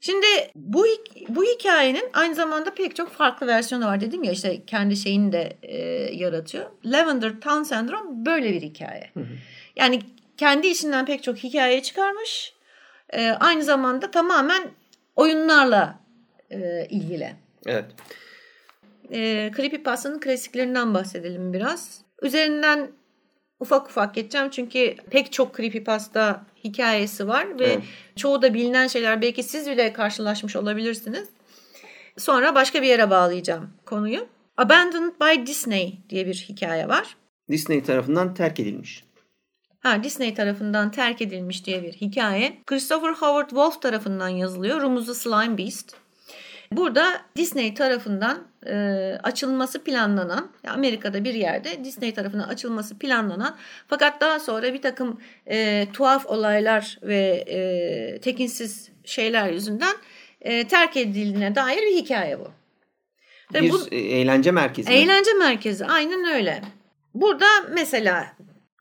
Şimdi bu bu hikayenin aynı zamanda pek çok farklı versiyonu var dedim ya işte kendi şeyini de e, yaratıyor. Lavender Town Syndrome böyle bir hikaye. Yani kendi içinden pek çok hikaye çıkarmış. E, aynı zamanda tamamen oyunlarla e, ilgili. Evet. E, Creepypasta'nın klasiklerinden bahsedelim biraz. Üzerinden ufak ufak geçeceğim çünkü pek çok creepypasta hikayesi var ve Evet. çoğu da bilinen şeyler belki siz bile karşılaşmış olabilirsiniz. Sonra başka bir yere bağlayacağım konuyu. Abandoned by Disney diye bir hikaye var. Disney tarafından terk edilmiş. Ha, Disney tarafından terk edilmiş diye bir hikaye. Christopher Howard Wolf tarafından yazılıyor. Rumuzlu Slime Beast. Burada Disney tarafından e, açılması planlanan, Amerika'da bir yerde Disney tarafından açılması planlanan fakat daha sonra bir takım e, tuhaf olaylar ve e, tekinsiz şeyler yüzünden e, terk edildiğine dair bir hikaye bu. Tabii bir bu- eğlence merkezi. mi? Eğlence merkezi aynen öyle. Burada mesela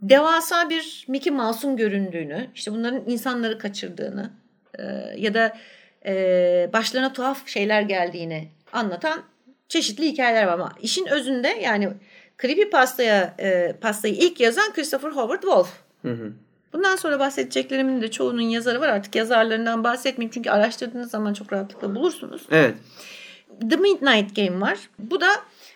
devasa bir Mickey Mouse'un göründüğünü, işte bunların insanları kaçırdığını e, ya da e, başlarına tuhaf şeyler geldiğini anlatan çeşitli hikayeler var ama işin özünde yani Creepypasta'ya e, pastayı ilk yazan Christopher Howard Wolf. Hı hı. Bundan sonra bahsedeceklerimin de çoğunun yazarı var. Artık yazarlarından bahsetmeyeyim çünkü araştırdığınız zaman çok rahatlıkla bulursunuz. Evet. The Midnight Game var. Bu da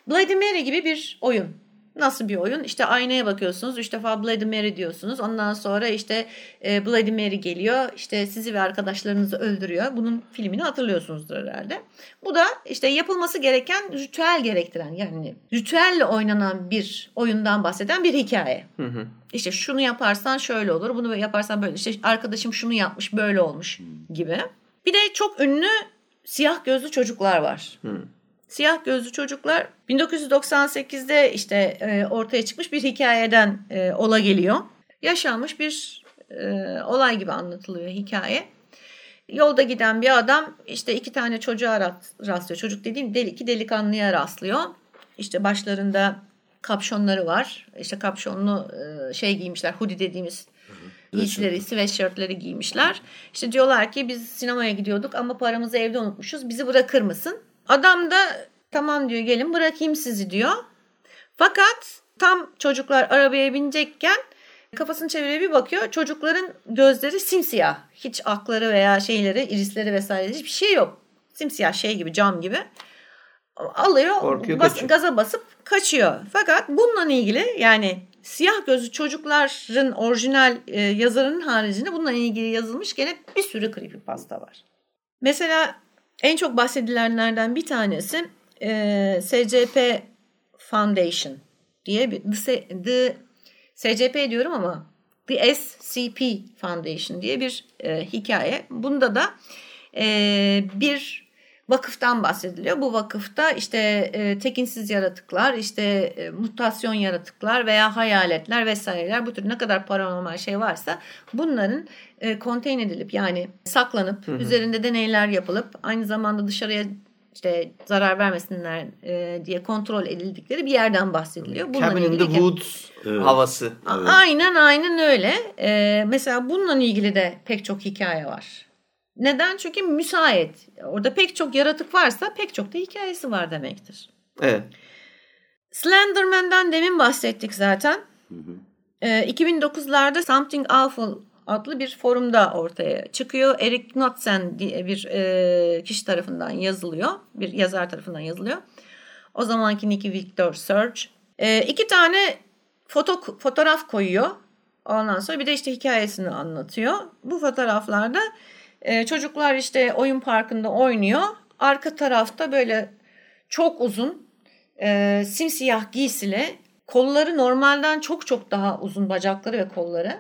Bloody Mary gibi bir oyun. Nasıl bir oyun? İşte aynaya bakıyorsunuz. Üç defa Bloody Mary diyorsunuz. Ondan sonra işte e, Bloody Mary geliyor. İşte sizi ve arkadaşlarınızı öldürüyor. Bunun filmini hatırlıyorsunuzdur herhalde. Bu da işte yapılması gereken ritüel gerektiren yani ritüelle oynanan bir oyundan bahseden bir hikaye. Hı hı. İşte şunu yaparsan şöyle olur, bunu yaparsan böyle. İşte arkadaşım şunu yapmış, böyle olmuş gibi. Bir de çok ünlü siyah gözlü çocuklar var. Hı. Siyah gözlü çocuklar 1998'de işte e, ortaya çıkmış bir hikayeden e, ola geliyor. Yaşanmış bir e, olay gibi anlatılıyor hikaye. Yolda giden bir adam işte iki tane çocuğa rast- rastlıyor. Çocuk dediğim deli, iki delikanlıya rastlıyor. İşte başlarında kapşonları var. İşte kapşonlu e, şey giymişler. Hoodie dediğimiz giysileri, sweatshirtleri giymişler. İşte diyorlar ki biz sinemaya gidiyorduk ama paramızı evde unutmuşuz. Bizi bırakır mısın? Adam da tamam diyor gelin bırakayım sizi diyor. Fakat tam çocuklar arabaya binecekken kafasını çeviriyor bir bakıyor. Çocukların gözleri simsiyah. Hiç akları veya şeyleri, irisleri vesaire hiçbir şey yok. Simsiyah şey gibi, cam gibi. Alıyor, Korkuyor, bas- kaçıyor. gaza basıp kaçıyor. Fakat bununla ilgili yani siyah gözlü çocukların orijinal e, yazarının haricinde bununla ilgili yazılmış gene bir sürü creepypasta var. Mesela en çok bahsedilenlerden bir tanesi e, SCP Foundation diye bir The, the SCP diyorum ama The SCP Foundation diye bir e, hikaye. Bunda da e, bir vakıftan bahsediliyor. Bu vakıfta işte e, tekinsiz yaratıklar, işte e, mutasyon yaratıklar veya hayaletler vesaireler bu tür ne kadar paranormal şey varsa bunların e, konteyn edilip yani saklanıp hı hı. üzerinde deneyler yapılıp aynı zamanda dışarıya işte zarar vermesinler e, diye kontrol edildikleri bir yerden bahsediliyor. Bununla Cabin in the Woods evet. havası. Evet. Aynen aynen öyle. E, mesela bununla ilgili de pek çok hikaye var. Neden? Çünkü müsait. Orada pek çok yaratık varsa pek çok da hikayesi var demektir. Evet. Slenderman'dan demin bahsettik zaten. Hı hı. E, 2009'larda Something Awful adlı bir forumda ortaya çıkıyor. Eric Knudsen diye bir e, kişi tarafından yazılıyor. Bir yazar tarafından yazılıyor. O zamanki Nicky Victor Surge. E, iki tane foto, fotoğraf koyuyor. Ondan sonra bir de işte hikayesini anlatıyor. Bu fotoğraflarda e, çocuklar işte oyun parkında oynuyor. Arka tarafta böyle çok uzun e, simsiyah giysili kolları normalden çok çok daha uzun bacakları ve kolları.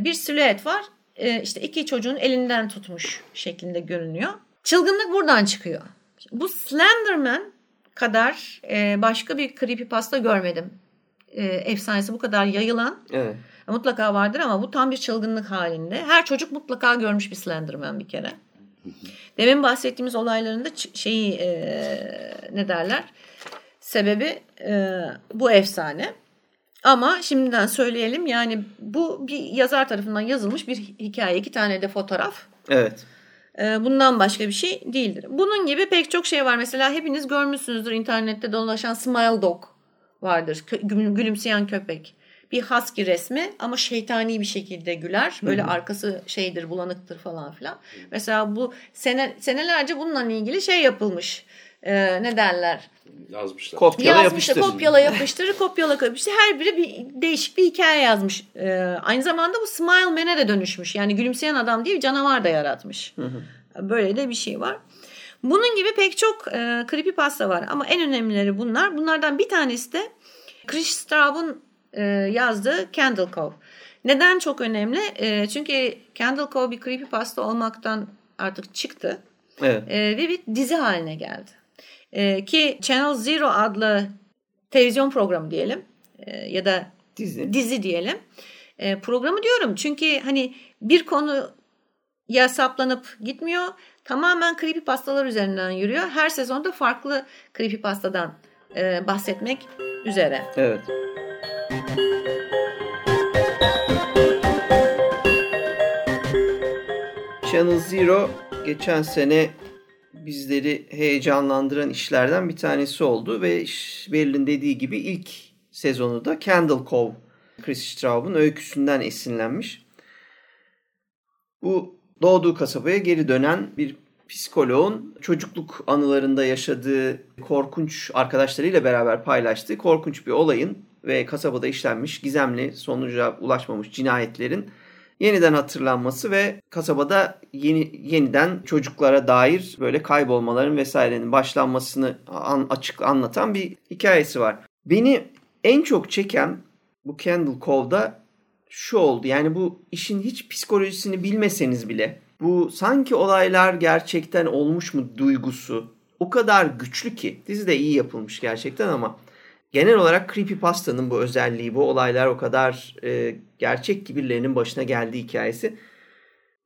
Bir silüet var. E, işte iki çocuğun elinden tutmuş şeklinde görünüyor. Çılgınlık buradan çıkıyor. Bu Slenderman kadar e, başka bir creepypasta görmedim. E, efsanesi bu kadar yayılan. Evet. Mutlaka vardır ama bu tam bir çılgınlık halinde. Her çocuk mutlaka görmüş bir Slenderman bir kere. Demin bahsettiğimiz olaylarında şeyi e, ne derler? Sebebi e, bu efsane. Ama şimdiden söyleyelim yani bu bir yazar tarafından yazılmış bir hikaye. iki tane de fotoğraf. Evet. Bundan başka bir şey değildir. Bunun gibi pek çok şey var. Mesela hepiniz görmüşsünüzdür internette dolaşan Smile Dog vardır. Gülümseyen köpek bir husky resmi ama şeytani bir şekilde güler. Böyle Hı-hı. arkası şeydir bulanıktır falan filan. Mesela bu sene, senelerce bununla ilgili şey yapılmış. Ee, ne derler? Yazmışlar. Kopyala Yazmışlar, yapıştır. Kopyala yapıştır, kopyala yapıştır. Her biri bir değişik bir hikaye yazmış. Ee, aynı zamanda bu Smile Man'e de dönüşmüş. Yani gülümseyen adam değil canavar da yaratmış. Hı hı. Böyle de bir şey var. Bunun gibi pek çok e, creepypasta var ama en önemlileri bunlar. Bunlardan bir tanesi de Chris Straub'un e, yazdığı Candle Cove. Neden çok önemli? E, çünkü Candle Cove bir creepypasta olmaktan artık çıktı. Evet. E, ve bir dizi haline geldi. E, ki Channel Zero adlı televizyon programı diyelim e, ya da dizi, dizi diyelim. E, programı diyorum çünkü hani bir konu ya saplanıp gitmiyor. Tamamen creepypastalar üzerinden yürüyor. Her sezonda farklı creepypastadan e, bahsetmek üzere. Evet. Channel Zero geçen sene bizleri heyecanlandıran işlerden bir tanesi oldu ve Berlin dediği gibi ilk sezonu da Candle Cove Chris Straub'un öyküsünden esinlenmiş. Bu doğduğu kasabaya geri dönen bir psikoloğun çocukluk anılarında yaşadığı korkunç arkadaşlarıyla beraber paylaştığı korkunç bir olayın ve kasabada işlenmiş gizemli sonuca ulaşmamış cinayetlerin yeniden hatırlanması ve kasabada yeni yeniden çocuklara dair böyle kaybolmaların vesairenin başlanmasını an, açık anlatan bir hikayesi var. Beni en çok çeken bu Candle Cove'da şu oldu. Yani bu işin hiç psikolojisini bilmeseniz bile bu sanki olaylar gerçekten olmuş mu duygusu o kadar güçlü ki dizi de iyi yapılmış gerçekten ama genel olarak Creepypasta'nın bu özelliği, bu olaylar o kadar e, gerçek ki birilerinin başına geldiği hikayesi.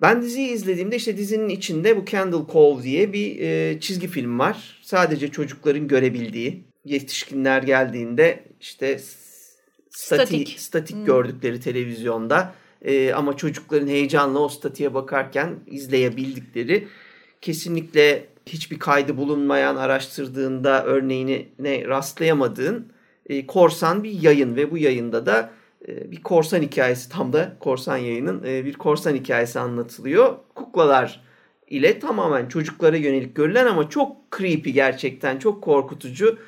Ben diziyi izlediğimde işte dizinin içinde bu Candle Cove diye bir e, çizgi film var. Sadece çocukların görebildiği. Yetişkinler geldiğinde işte statik, statik, statik hmm. gördükleri televizyonda e, ama çocukların heyecanla o statiğe bakarken izleyebildikleri kesinlikle hiçbir kaydı bulunmayan araştırdığında örneğini ne rastlayamadığın e, korsan bir yayın ve bu yayında da e, bir korsan hikayesi tam da korsan yayının e, bir korsan hikayesi anlatılıyor. Kuklalar ile tamamen çocuklara yönelik görülen ama çok creepy gerçekten çok korkutucu.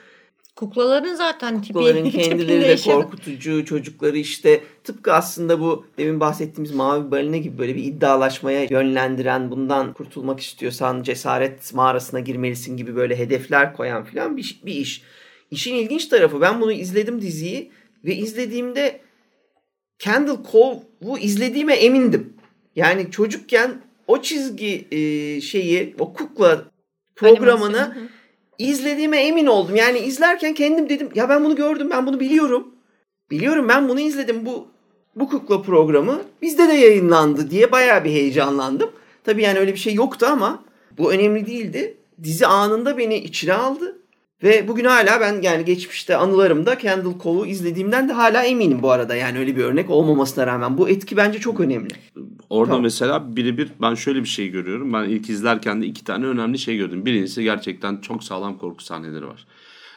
Kuklaların zaten tipi Kuklaların kendileri de korkutucu. Çocukları işte tıpkı aslında bu demin bahsettiğimiz mavi balina gibi böyle bir iddialaşmaya yönlendiren bundan kurtulmak istiyorsan cesaret mağarasına girmelisin gibi böyle hedefler koyan filan bir, bir iş. İşin ilginç tarafı ben bunu izledim diziyi ve izlediğimde Candle Cove'u izlediğime emindim. Yani çocukken o çizgi e, şeyi, o kukla programını Animasyon. İzlediğime emin oldum. Yani izlerken kendim dedim ya ben bunu gördüm, ben bunu biliyorum. Biliyorum ben bunu izledim. Bu bu kukla programı bizde de yayınlandı diye bayağı bir heyecanlandım. Tabii yani öyle bir şey yoktu ama bu önemli değildi. Dizi anında beni içine aldı. Ve bugün hala ben yani geçmişte anılarımda Candle Cove'u izlediğimden de hala eminim bu arada. Yani öyle bir örnek olmamasına rağmen. Bu etki bence çok önemli. Orada Tamam. mesela birebir ben şöyle bir şey görüyorum. Ben ilk izlerken de iki tane önemli şey gördüm. Birincisi gerçekten çok sağlam korku sahneleri var.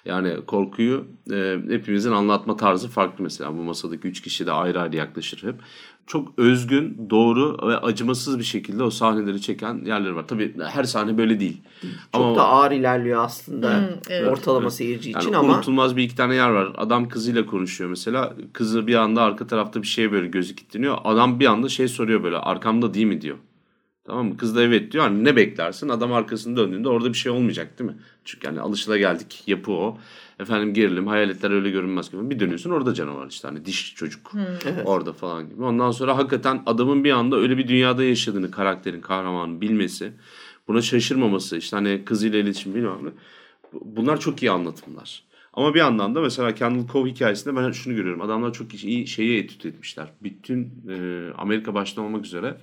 Yani korkuyu e, hepimizin anlatma tarzı farklı mesela. Bu masadaki üç kişi de ayrı ayrı yaklaşır hep. Çok özgün, doğru ve acımasız bir şekilde o sahneleri çeken yerleri var. Tabii her sahne böyle değil. Çok da ağır ilerliyor aslında Hmm, evet. ortalama Evet. seyirci Yani için ama unutulmaz bir iki tane yer var. Adam kızıyla konuşuyor mesela. Kızı bir anda arka tarafta bir şeye böyle gözü kilitleniyor. Adam bir anda şey soruyor böyle arkamda değil mi diyor. Tamam mı? Kız da evet diyor. Hani ne beklersin? Adam arkasını döndüğünde orada bir şey olmayacak değil mi? Çünkü yani alışılageldik yapı o. Efendim gerilim, hayaletler öyle görünmez gibi. Bir dönüyorsun orada canavar işte hani diş çocuk orada falan gibi. Ondan sonra hakikaten adamın bir anda öyle bir dünyada yaşadığını karakterin, kahramanın bilmesi, buna şaşırmaması, işte hani kızıyla iletişim bilmem ne. Bunlar çok iyi anlatımlar. Ama bir yandan da mesela Candle Cove hikayesinde ben şunu görüyorum. Adamlar çok iyi şeyi etüt etmişler. Bütün e, Amerika başta olmak üzere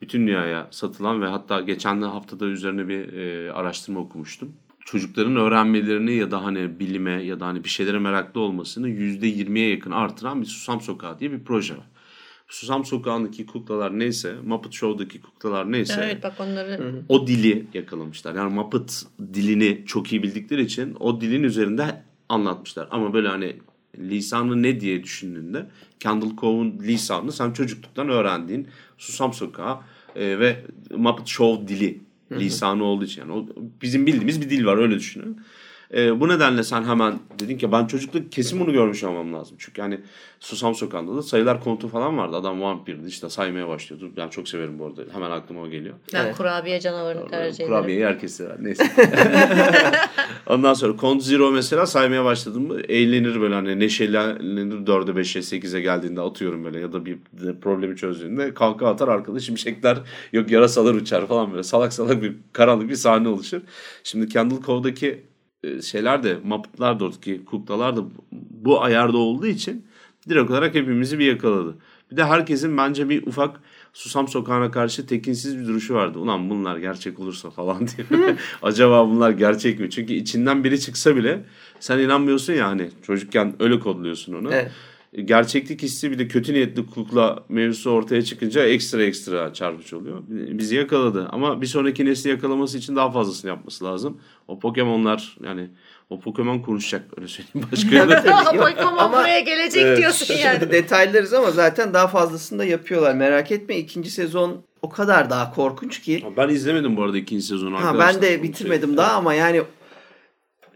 bütün dünyaya satılan ve hatta geçen haftada üzerine bir e, araştırma okumuştum. Çocukların öğrenmelerini ya da hani bilime ya da hani bir şeylere meraklı olmasını %20'ye yakın artıran bir Susam Sokağı diye bir proje var. Susam Sokağı'ndaki kuklalar neyse, Muppet Show'daki kuklalar neyse Evet bak onları o dili yakalamışlar. Yani Muppet dilini çok iyi bildikleri için o dilin üzerinde anlatmışlar. Ama böyle hani lisanı ne diye düşündüğünde Candle Cove'un lisanını sen çocukluktan öğrendiğin Susam Sokağı e, ve Muppet Show dili lisanı olduğu için. Yani o, bizim bildiğimiz bir dil var öyle düşünün. E, bu nedenle sen hemen dedin ki ben çocukluk kesin bunu görmüş olmam lazım. Çünkü hani Susam Sokağı'nda da sayılar konutu falan vardı. Adam vampirdi işte saymaya başlıyordu. Ben çok severim bu arada. Hemen aklıma o geliyor. ben Evet. kurabiye canavarını tercih ederim. Kurabiyeyi herkes sever. Neyse. Ondan sonra Count Zero mesela saymaya başladım mı eğlenir böyle hani neşelenir 4'e 5'e 8'e geldiğinde atıyorum böyle ya da bir problemi çözdüğünde kalka atar arkada şimşekler yok yarasalar uçar falan böyle salak salak bir karanlık bir sahne oluşur. Şimdi Candle Cove'daki şeyler de Muppet'lar da oradaki kuklalar da bu ayarda olduğu için direkt olarak hepimizi bir yakaladı. Bir de herkesin bence bir ufak Susam Sokağı'na karşı tekinsiz bir duruşu vardı. Ulan bunlar gerçek olursa falan diye. Acaba bunlar gerçek mi? Çünkü içinden biri çıksa bile sen inanmıyorsun ya hani çocukken öyle kodluyorsun onu. Evet. Gerçeklik hissi bir de kötü niyetli kukla mevzusu ortaya çıkınca ekstra ekstra çarpıcı oluyor. Bizi yakaladı ama bir sonraki nesli yakalaması için daha fazlasını yapması lazım. O Pokemon'lar yani o Pokemon konuşacak öyle söyleyeyim başka Yok, Pokemon ama- buraya gelecek Evet. diyorsun yani. Şimdi detaylarız ama zaten daha fazlasını da yapıyorlar. Merak etme ikinci sezon o kadar daha korkunç ki. Ben izlemedim bu arada ikinci sezonu Ha, ben de bitirmedim söyleyeyim. daha ama yani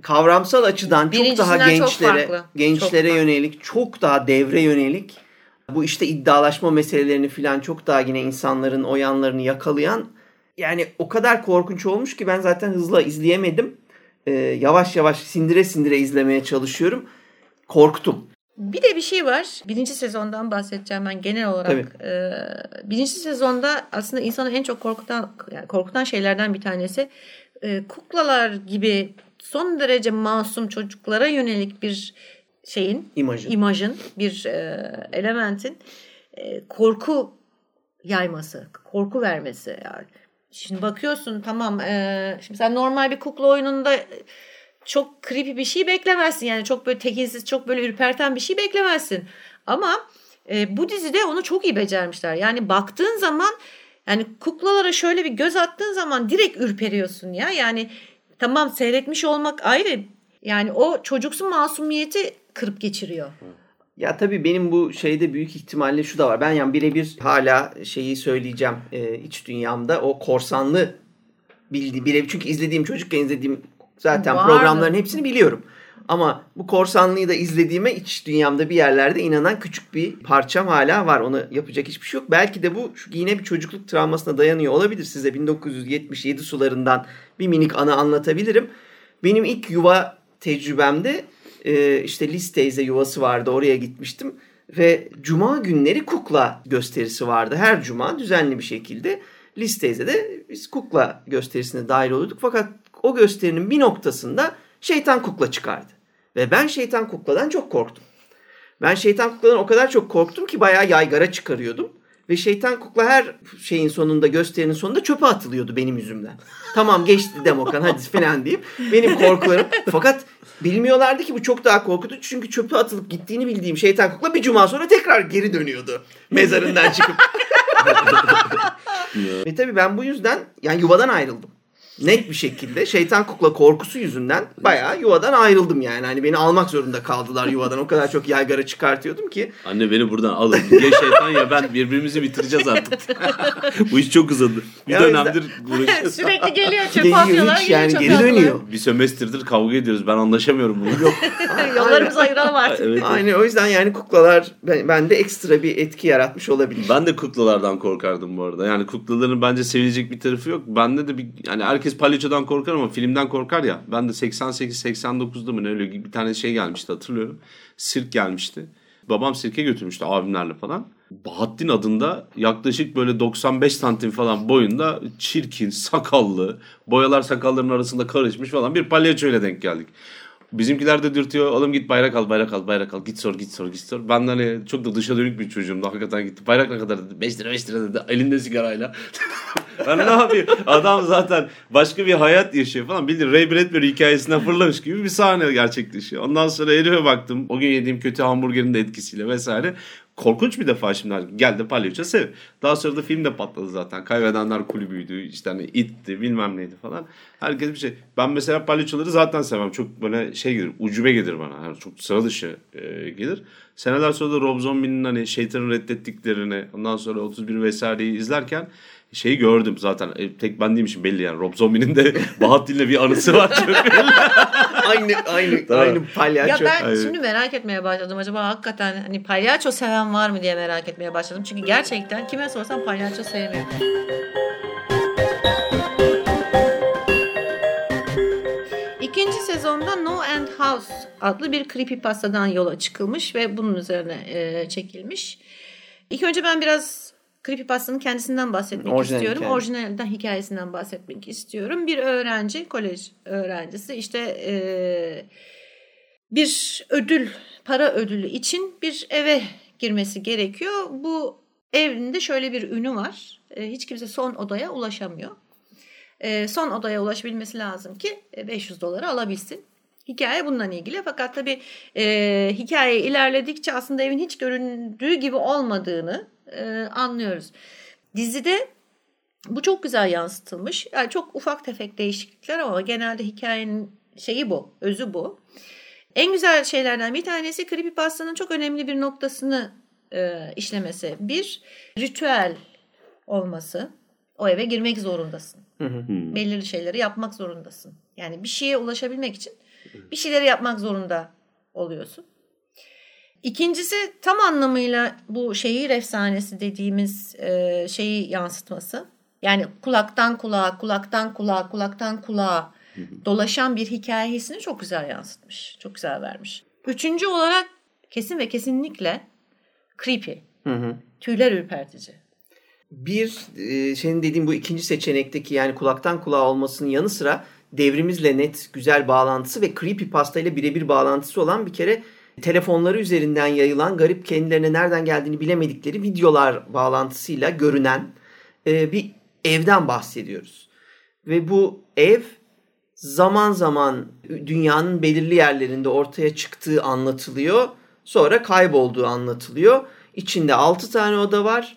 kavramsal açıdan çok daha Birincisinden çok gençlere gençlere Çok yönelik, çok daha devre yönelik. Bu işte iddialaşma meselelerini falan çok daha yine insanların o yanlarını yakalayan yani o kadar korkunç olmuş ki ben zaten hızla izleyemedim. Ee, yavaş yavaş sindire sindire izlemeye çalışıyorum. Korktum. Bir de bir şey var. Birinci sezondan bahsedeceğim ben genel olarak. Tabii. Ee, birinci sezonda aslında insanı en çok korkutan yani korkutan şeylerden bir tanesi e, kuklalar gibi son derece masum çocuklara yönelik bir şeyin İmajın. imajın bir e, elementin e, korku yayması, korku vermesi yani. Şimdi bakıyorsun tamam e, şimdi sen normal bir kukla oyununda çok creepy bir şey beklemezsin. Yani çok böyle tekinsiz, çok böyle ürperten bir şey beklemezsin. Ama e, bu dizide onu çok iyi becermişler. Yani baktığın zaman yani kuklalara şöyle bir göz attığın zaman direkt ürperiyorsun ya. Yani tamam seyretmiş olmak ayrı. Yani o çocuksu masumiyeti kırıp geçiriyor. Ya tabii benim bu şeyde büyük ihtimalle şu da var. Ben yani birebir hala şeyi söyleyeceğim e, iç dünyamda o korsanlı bildi birebir çünkü izlediğim çocukken izlediğim zaten Vardı. programların hepsini biliyorum. Ama bu korsanlıyı da izlediğime iç dünyamda bir yerlerde inanan küçük bir parçam hala var. Onu yapacak hiçbir şey yok. Belki de bu şu- yine bir çocukluk travmasına dayanıyor olabilir. Size 1977 sularından bir minik anı anlatabilirim. Benim ilk yuva tecrübemde e, işte Liz teyze yuvası vardı. Oraya gitmiştim. Ve cuma günleri kukla gösterisi vardı. Her cuma düzenli bir şekilde listeyse de biz kukla gösterisine dahil oluyorduk. Fakat o gösterinin bir noktasında şeytan kukla çıkardı. Ve ben şeytan kukladan çok korktum. Ben şeytan kukladan o kadar çok korktum ki bayağı yaygara çıkarıyordum. Ve şeytan kukla her şeyin sonunda gösterinin sonunda çöpe atılıyordu benim yüzümden. Tamam geçti Demokan hadi falan deyip benim korkularım. Fakat bilmiyorlardı ki bu çok daha korkutucu. Çünkü çöpe atılıp gittiğini bildiğim şeytan kukla bir cuma sonra tekrar geri dönüyordu. Mezarından çıkıp. Ve tabii ben bu yüzden yani yuvadan ayrıldım net bir şekilde şeytan kukla korkusu yüzünden bayağı yuvadan ayrıldım yani. Hani beni almak zorunda kaldılar yuvadan. O kadar çok yaygara çıkartıyordum ki. Anne beni buradan alın. Ya şeytan ya ben birbirimizi bitireceğiz artık. Bu iş çok uzadı. Bir Ya dönemdir Sürekli geliyor Geliyor atıyorlar. hiç geliyor yani geri dönüyor. bir sömestrdir kavga ediyoruz. Ben anlaşamıyorum bunu. Yok. Yollarımız ayıralım artık. evet. Aynı o yüzden yani kuklalar ben- bende ekstra bir etki yaratmış olabilir. Ben de kuklalardan korkardım bu arada. Yani kuklaların bence sevilecek bir tarafı yok. Bende de bir yani herkes palyaçodan korkar ama filmden korkar ya. Ben de 88-89'da mı ne öyle bir tane şey gelmişti hatırlıyorum. Sirk gelmişti. Babam sirke götürmüştü abimlerle falan. Bahattin adında yaklaşık böyle 95 santim falan boyunda çirkin, sakallı, boyalar sakalların arasında karışmış falan bir palyaçoyla denk geldik. Bizimkiler de dürtüyor. Oğlum git bayrak al, bayrak al, bayrak al. Git sor, git sor, git sor. Ben de hani çok da dışa dönük bir çocuğum. Hakikaten gitti. Bayrak ne kadar dedi. 5 lira, 5 lira dedi. Elinde sigarayla. ben ne yapayım? Adam zaten başka bir hayat yaşıyor falan. Bildiğin Ray Bradbury hikayesinden fırlamış gibi bir sahne gerçekleşiyor. Ondan sonra herife baktım. O gün yediğim kötü hamburgerin de etkisiyle vesaire. Korkunç bir defa şimdi. Gel de palyaço sev. Daha sonra da film de patladı zaten. Kaybedenler kulübüydü. işte hani itti bilmem neydi falan. Herkes bir şey. Ben mesela palyaçoları zaten sevmem. Çok böyle şey gelir. Ucube gelir bana. Yani çok sıra dışı e, gelir. Seneler sonra da Rob Zombie'nin hani şeytanı reddettiklerini ondan sonra 31 vesaireyi izlerken şeyi gördüm zaten. E, tek ben değilmişim belli yani. Rob Zombie'nin de Bahattin'le bir anısı var çok belli. aynı aynı Tamam. aynı Ya palyaço. ben Aynen. şimdi merak etmeye başladım. Acaba hakikaten hani palyaço seven var mı diye merak etmeye başladım. Çünkü gerçekten kime sorsam palyaço sevmiyor. İkinci sezonda No End House adlı bir creepypastadan yola çıkılmış ve bunun üzerine e, çekilmiş. İlk önce ben biraz creepypastanın kendisinden bahsetmek Orijinal istiyorum. hikaye. Orijinalden hikayesinden bahsetmek istiyorum. Bir öğrenci, kolej öğrencisi işte e, bir ödül, para ödülü için bir eve girmesi gerekiyor. Bu evinde şöyle bir ünü var. E, hiç kimse son odaya ulaşamıyor. E, son odaya ulaşabilmesi lazım ki e, 500 doları alabilsin. Hikaye bundan ilgili. Fakat tabii e, hikaye ilerledikçe aslında evin hiç göründüğü gibi olmadığını e, anlıyoruz. Dizide bu çok güzel yansıtılmış. Yani çok ufak tefek değişiklikler ama genelde hikayenin şeyi bu, özü bu. En güzel şeylerden bir tanesi Creepypasta'nın çok önemli bir noktasını e, işlemesi. Bir, ritüel olması. O eve girmek zorundasın. Hmm. Belirli şeyleri yapmak zorundasın. Yani bir şeye ulaşabilmek için bir şeyleri yapmak zorunda oluyorsun. İkincisi tam anlamıyla bu şehir efsanesi dediğimiz e, şeyi yansıtması. Yani kulaktan kulağa, kulaktan kulağa, kulaktan kulağa dolaşan bir hikayesini çok güzel yansıtmış. Çok güzel vermiş. Üçüncü olarak kesin ve kesinlikle creepy. Hı hı. Tüyler ürpertici. Bir e, senin dediğin bu ikinci seçenekteki yani kulaktan kulağa olmasının yanı sıra devrimizle net güzel bağlantısı ve creepypasta ile birebir bağlantısı olan bir kere telefonları üzerinden yayılan garip kendilerine nereden geldiğini bilemedikleri videolar bağlantısıyla görünen e, bir evden bahsediyoruz. Ve bu ev zaman zaman dünyanın belirli yerlerinde ortaya çıktığı anlatılıyor. Sonra kaybolduğu anlatılıyor. İçinde 6 tane oda var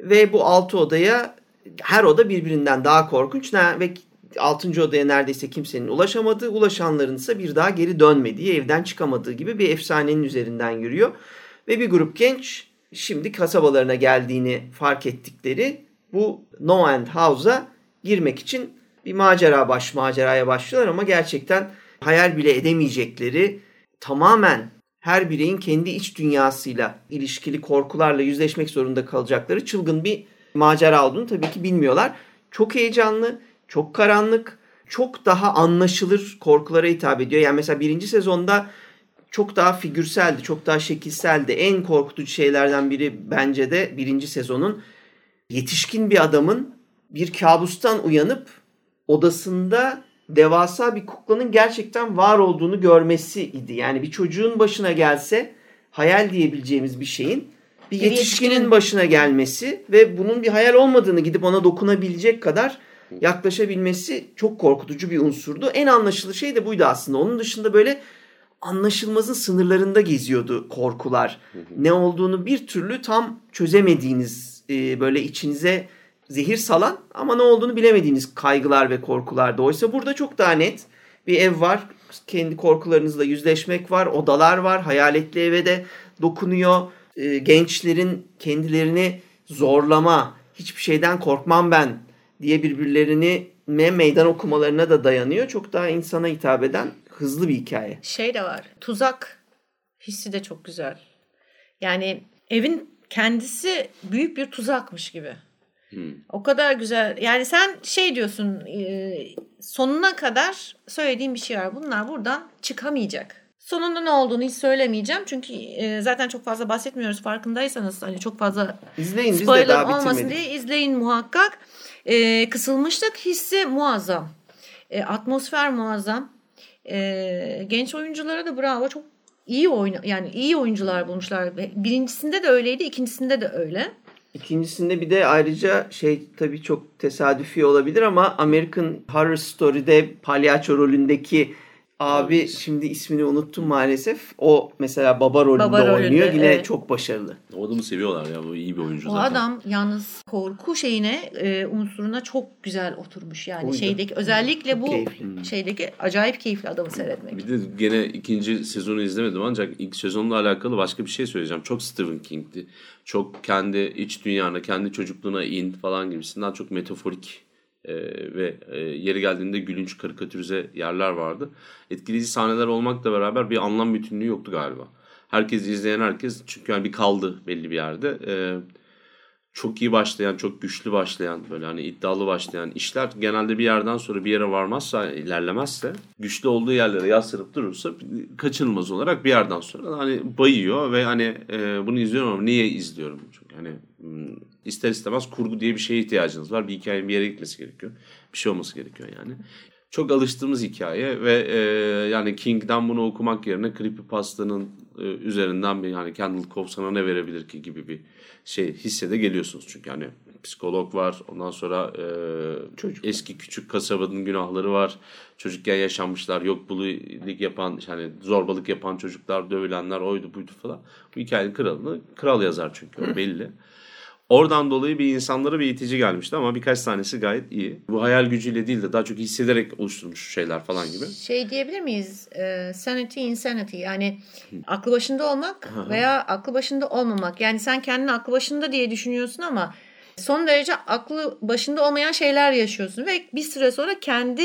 ve bu 6 odaya her oda birbirinden daha korkunç ve 6. odaya neredeyse kimsenin ulaşamadığı, ulaşanların ise bir daha geri dönmediği, evden çıkamadığı gibi bir efsanenin üzerinden yürüyor. Ve bir grup genç şimdi kasabalarına geldiğini fark ettikleri bu No End House'a girmek için bir macera baş maceraya başlıyorlar ama gerçekten hayal bile edemeyecekleri tamamen her bireyin kendi iç dünyasıyla ilişkili korkularla yüzleşmek zorunda kalacakları çılgın bir macera olduğunu tabii ki bilmiyorlar. Çok heyecanlı, çok karanlık, çok daha anlaşılır korkulara hitap ediyor. Yani mesela birinci sezonda çok daha figürseldi, çok daha şekilseldi. En korkutucu şeylerden biri bence de birinci sezonun yetişkin bir adamın bir kabustan uyanıp odasında devasa bir kuklanın gerçekten var olduğunu görmesiydi. Yani bir çocuğun başına gelse hayal diyebileceğimiz bir şeyin bir yetişkinin yetişkin. başına gelmesi ve bunun bir hayal olmadığını gidip ona dokunabilecek kadar yaklaşabilmesi çok korkutucu bir unsurdu. En anlaşılır şey de buydu aslında. Onun dışında böyle anlaşılmazın sınırlarında geziyordu korkular. Ne olduğunu bir türlü tam çözemediğiniz e, böyle içinize zehir salan ama ne olduğunu bilemediğiniz kaygılar ve korkulardı. Oysa burada çok daha net bir ev var. Kendi korkularınızla yüzleşmek var. Odalar var. Hayaletli eve de dokunuyor. E, gençlerin kendilerini zorlama, hiçbir şeyden korkmam ben diye birbirlerini meydan okumalarına da dayanıyor. Çok daha insana hitap eden hızlı bir hikaye. Şey de var. Tuzak hissi de çok güzel. Yani evin kendisi büyük bir tuzakmış gibi. Hmm. O kadar güzel. Yani sen şey diyorsun e, sonuna kadar söylediğim bir şey var. Bunlar buradan çıkamayacak. Sonunda ne olduğunu hiç söylemeyeceğim. Çünkü e, zaten çok fazla bahsetmiyoruz farkındaysanız. Hani çok fazla izleyin, spoiler biz de daha olmasın diye izleyin muhakkak. E, kısılmışlık hissi muazzam. E, atmosfer muazzam. E, genç oyunculara da bravo. Çok iyi oyun yani iyi oyuncular bulmuşlar. Birincisinde de öyleydi, ikincisinde de öyle. İkincisinde bir de ayrıca şey tabii çok tesadüfi olabilir ama American Horror Story'de palyaço rolündeki Abi evet. şimdi ismini unuttum maalesef. O mesela baba rolünde, baba rolünde oynuyor. Yine evet. çok başarılı. O adamı seviyorlar ya. Bu iyi bir oyuncu o zaten. O adam yalnız korku şeyine e, unsuruna çok güzel oturmuş. Yani Oydu. şeydeki özellikle bu keyifli. şeydeki acayip keyifli adamı seyretmek. Bir de gene ikinci sezonu izlemedim ancak ilk sezonla alakalı başka bir şey söyleyeceğim. Çok Stephen King'ti. Çok kendi iç dünyana, kendi çocukluğuna in falan gibisinden çok metaforik e, ve e, yeri geldiğinde gülünç karikatürize yerler vardı. Etkileyici sahneler olmakla beraber bir anlam bütünlüğü yoktu galiba. Herkes izleyen herkes çünkü yani bir kaldı belli bir yerde. E, çok iyi başlayan, çok güçlü başlayan, böyle hani iddialı başlayan işler genelde bir yerden sonra bir yere varmazsa, ilerlemezse, güçlü olduğu yerlere yaslanıp durursa kaçınılmaz olarak bir yerden sonra hani bayıyor ve hani e, bunu izliyorum ama niye izliyorum? Çünkü hani ister istemez kurgu diye bir şeye ihtiyacınız var. Bir hikayenin bir yere gitmesi gerekiyor. Bir şey olması gerekiyor yani. Çok alıştığımız hikaye ve e, yani King'den bunu okumak yerine Creepypasta'nın e, üzerinden bir hani Kendall Cove sana ne verebilir ki gibi bir şey hissede geliyorsunuz. Çünkü hani psikolog var. Ondan sonra e, Çocuk. eski küçük kasabanın günahları var. Çocukken yaşanmışlar. Yok bulilik yapan, yani zorbalık yapan çocuklar, dövülenler oydu buydu falan. Bu hikayenin kralını kral yazar çünkü o belli. Oradan dolayı bir insanlara bir itici gelmişti ama birkaç tanesi gayet iyi. Bu hayal gücüyle değil de daha çok hissederek oluşturmuş şeyler falan gibi. Şey diyebilir miyiz? E, sanity insanity yani aklı başında olmak veya aklı başında olmamak. Yani sen kendini aklı başında diye düşünüyorsun ama son derece aklı başında olmayan şeyler yaşıyorsun ve bir süre sonra kendi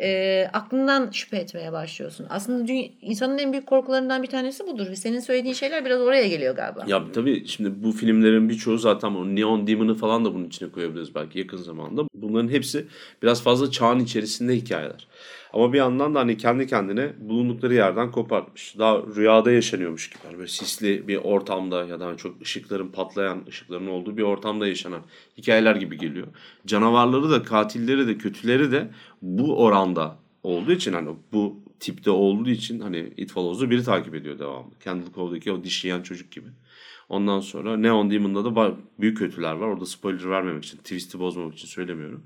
e, aklından şüphe etmeye başlıyorsun. Aslında insanın en büyük korkularından bir tanesi budur. Ve senin söylediğin şeyler biraz oraya geliyor galiba. Ya tabii şimdi bu filmlerin birçoğu zaten o Neon Demon'ı falan da bunun içine koyabiliriz belki yakın zamanda. Bunların hepsi biraz fazla çağın içerisinde hikayeler. Ama bir yandan da hani kendi kendine bulundukları yerden kopartmış. Daha rüyada yaşanıyormuş gibi. Yani böyle sisli bir ortamda ya da hani çok ışıkların patlayan ışıkların olduğu bir ortamda yaşanan hikayeler gibi geliyor. Canavarları da katilleri de kötüleri de bu oranda olduğu için hani bu tipte olduğu için hani It Follows'u biri takip ediyor devamlı. Candle Cove'daki o dişleyen çocuk gibi. Ondan sonra Neon Demon'da da büyük kötüler var. Orada spoiler vermemek için, twist'i bozmamak için söylemiyorum.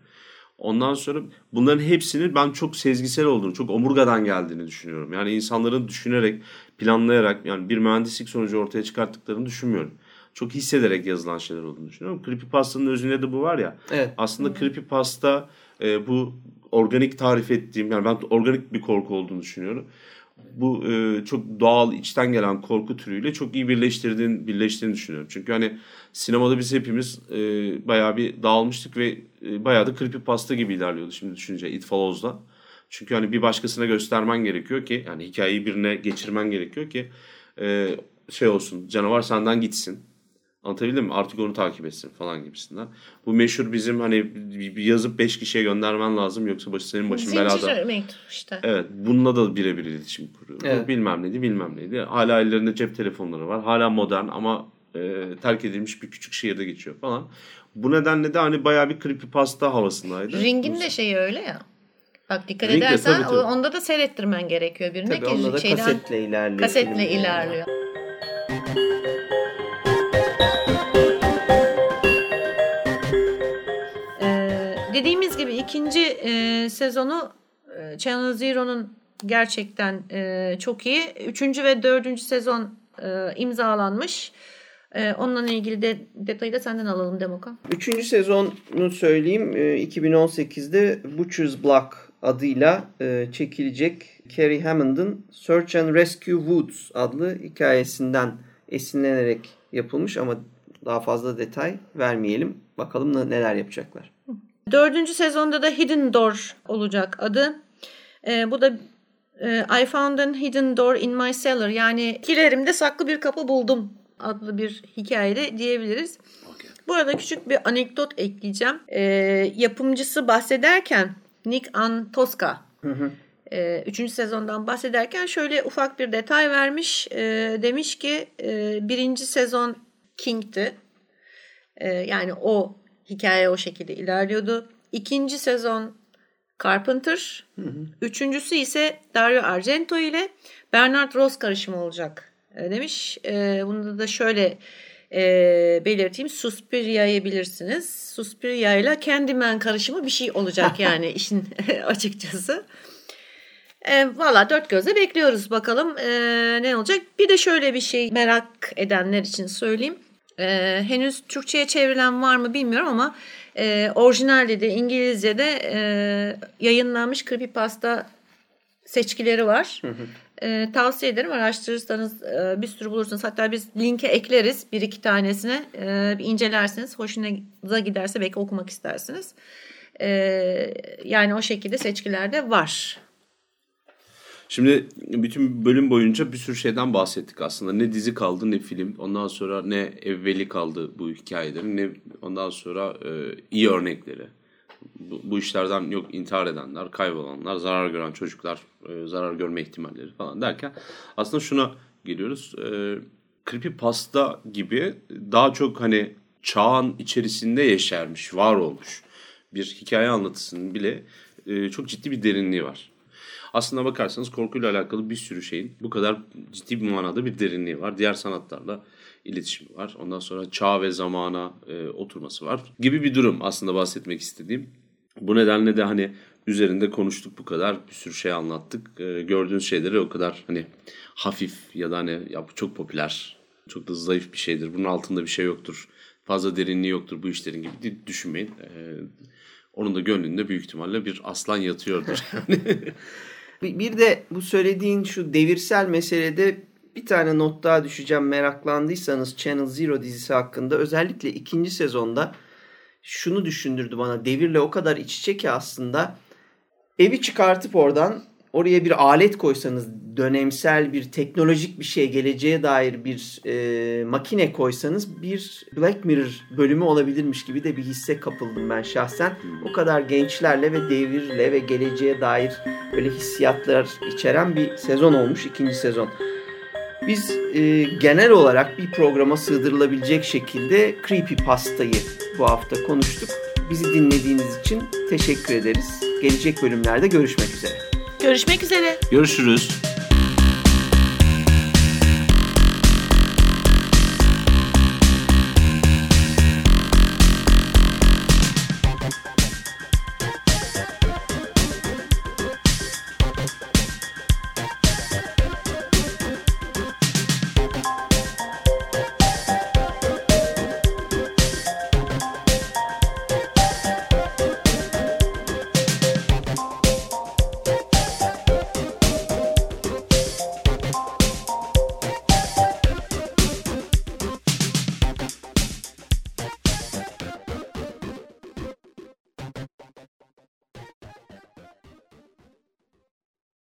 Ondan sonra bunların hepsinin ben çok sezgisel olduğunu, çok omurgadan geldiğini düşünüyorum. Yani insanların düşünerek, planlayarak yani bir mühendislik sonucu ortaya çıkarttıklarını düşünmüyorum. Çok hissederek yazılan şeyler olduğunu düşünüyorum. Creepypasta'nın özünde de bu var ya. Evet. Aslında hmm. Creepypasta e, bu organik tarif ettiğim yani ben organik bir korku olduğunu düşünüyorum. Bu e, çok doğal içten gelen korku türüyle çok iyi birleştirdiğini, birleştiğini düşünüyorum. Çünkü hani sinemada biz hepimiz e, bayağı bir dağılmıştık ve e, bayağı da creepypasta gibi ilerliyordu şimdi düşünce It Follows'da. Çünkü hani bir başkasına göstermen gerekiyor ki yani hikayeyi birine geçirmen gerekiyor ki e, şey olsun canavar senden gitsin. Anlatabildim mi? Artık onu takip etsin falan gibisinden. Bu meşhur bizim hani yazıp 5 kişiye göndermen lazım yoksa başı senin başın belada. Zincir mektup işte. Evet. Bununla da birebir iletişim kuruyor. Evet. Bilmem neydi bilmem neydi. Hala ellerinde cep telefonları var. Hala modern ama e, terk edilmiş bir küçük şehirde geçiyor falan. Bu nedenle de hani bayağı bir creepypasta havasındaydı. Ring'in de şeyi öyle ya. Bak dikkat Ring de edersen tabii, tabii. o- onda da seyrettirmen gerekiyor birine Tabii ki onda da şeyden kasetle ilerliyor. kasetle ilerliyor. Ee, ikinci e, sezonu e, Channel Zero'nun gerçekten e, çok iyi. Üçüncü ve dördüncü sezon e, imzalanmış. E, onunla ilgili de detayı da senden alalım Demokan. Üçüncü sezonu söyleyeyim. Ee, 2018'de Butcher's Block adıyla e, çekilecek Carrie Hammond'ın Search and Rescue Woods adlı hikayesinden esinlenerek yapılmış ama daha fazla detay vermeyelim. Bakalım ne- neler yapacaklar. Dördüncü sezonda da Hidden Door olacak adı. Ee, bu da e, I found a hidden door in my cellar yani kilerimde saklı bir kapı buldum adlı bir hikayede diyebiliriz. Bu arada küçük bir anekdot ekleyeceğim. Ee, yapımcısı bahsederken Nick Antosca e, üçüncü sezondan bahsederken şöyle ufak bir detay vermiş. E, demiş ki e, birinci sezon King'ti. E, yani o hikaye o şekilde ilerliyordu. İkinci sezon Carpenter. Üçüncüsü ise Dario Argento ile Bernard Ross karışımı olacak e, demiş. E, bunu da şöyle e, belirteyim. Suspiria'yı bilirsiniz. Suspiria ile Candyman karışımı bir şey olacak yani işin açıkçası. E, Valla dört gözle bekliyoruz bakalım e, ne olacak. Bir de şöyle bir şey merak edenler için söyleyeyim. E, henüz Türkçe'ye çevrilen var mı bilmiyorum ama e, orijinalde de İngilizce'de e, yayınlanmış creepypasta seçkileri var. E, tavsiye ederim araştırırsanız e, bir sürü bulursunuz. Hatta biz linke ekleriz bir iki tanesine e, bir incelersiniz. Hoşunuza giderse belki okumak istersiniz. E, yani o şekilde seçkilerde var. Şimdi bütün bölüm boyunca bir sürü şeyden bahsettik aslında. Ne dizi kaldı ne film. Ondan sonra ne evveli kaldı bu hikayelerin ne ondan sonra e, iyi örnekleri. Bu, bu işlerden yok intihar edenler, kaybolanlar, zarar gören çocuklar, e, zarar görme ihtimalleri falan derken aslında şuna geliyoruz. E, creepypasta gibi daha çok hani çağın içerisinde yeşermiş, var olmuş bir hikaye anlatısının bile e, çok ciddi bir derinliği var. Aslına bakarsanız korkuyla alakalı bir sürü şeyin bu kadar ciddi bir manada bir derinliği var. Diğer sanatlarla iletişimi var. Ondan sonra çağ ve zamana e, oturması var gibi bir durum aslında bahsetmek istediğim. Bu nedenle de hani üzerinde konuştuk bu kadar bir sürü şey anlattık. E, gördüğünüz şeyleri o kadar hani hafif ya da hani ya bu çok popüler, çok da zayıf bir şeydir. Bunun altında bir şey yoktur. Fazla derinliği yoktur bu işlerin gibi düşünmeyin. E, onun da gönlünde büyük ihtimalle bir aslan yatıyordur. Bir de bu söylediğin şu devirsel meselede bir tane not daha düşeceğim meraklandıysanız Channel Zero dizisi hakkında. Özellikle ikinci sezonda şunu düşündürdü bana. Devirle o kadar iç içe ki aslında evi çıkartıp oradan oraya bir alet koysanız dönemsel bir teknolojik bir şey geleceğe dair bir e, makine koysanız bir Black Mirror bölümü olabilirmiş gibi de bir hisse kapıldım ben şahsen. O kadar gençlerle ve devirle ve geleceğe dair böyle hissiyatlar içeren bir sezon olmuş ikinci sezon. Biz e, genel olarak bir programa sığdırılabilecek şekilde Creepypasta'yı bu hafta konuştuk. Bizi dinlediğiniz için teşekkür ederiz. Gelecek bölümlerde görüşmek üzere. Görüşmek üzere. Görüşürüz.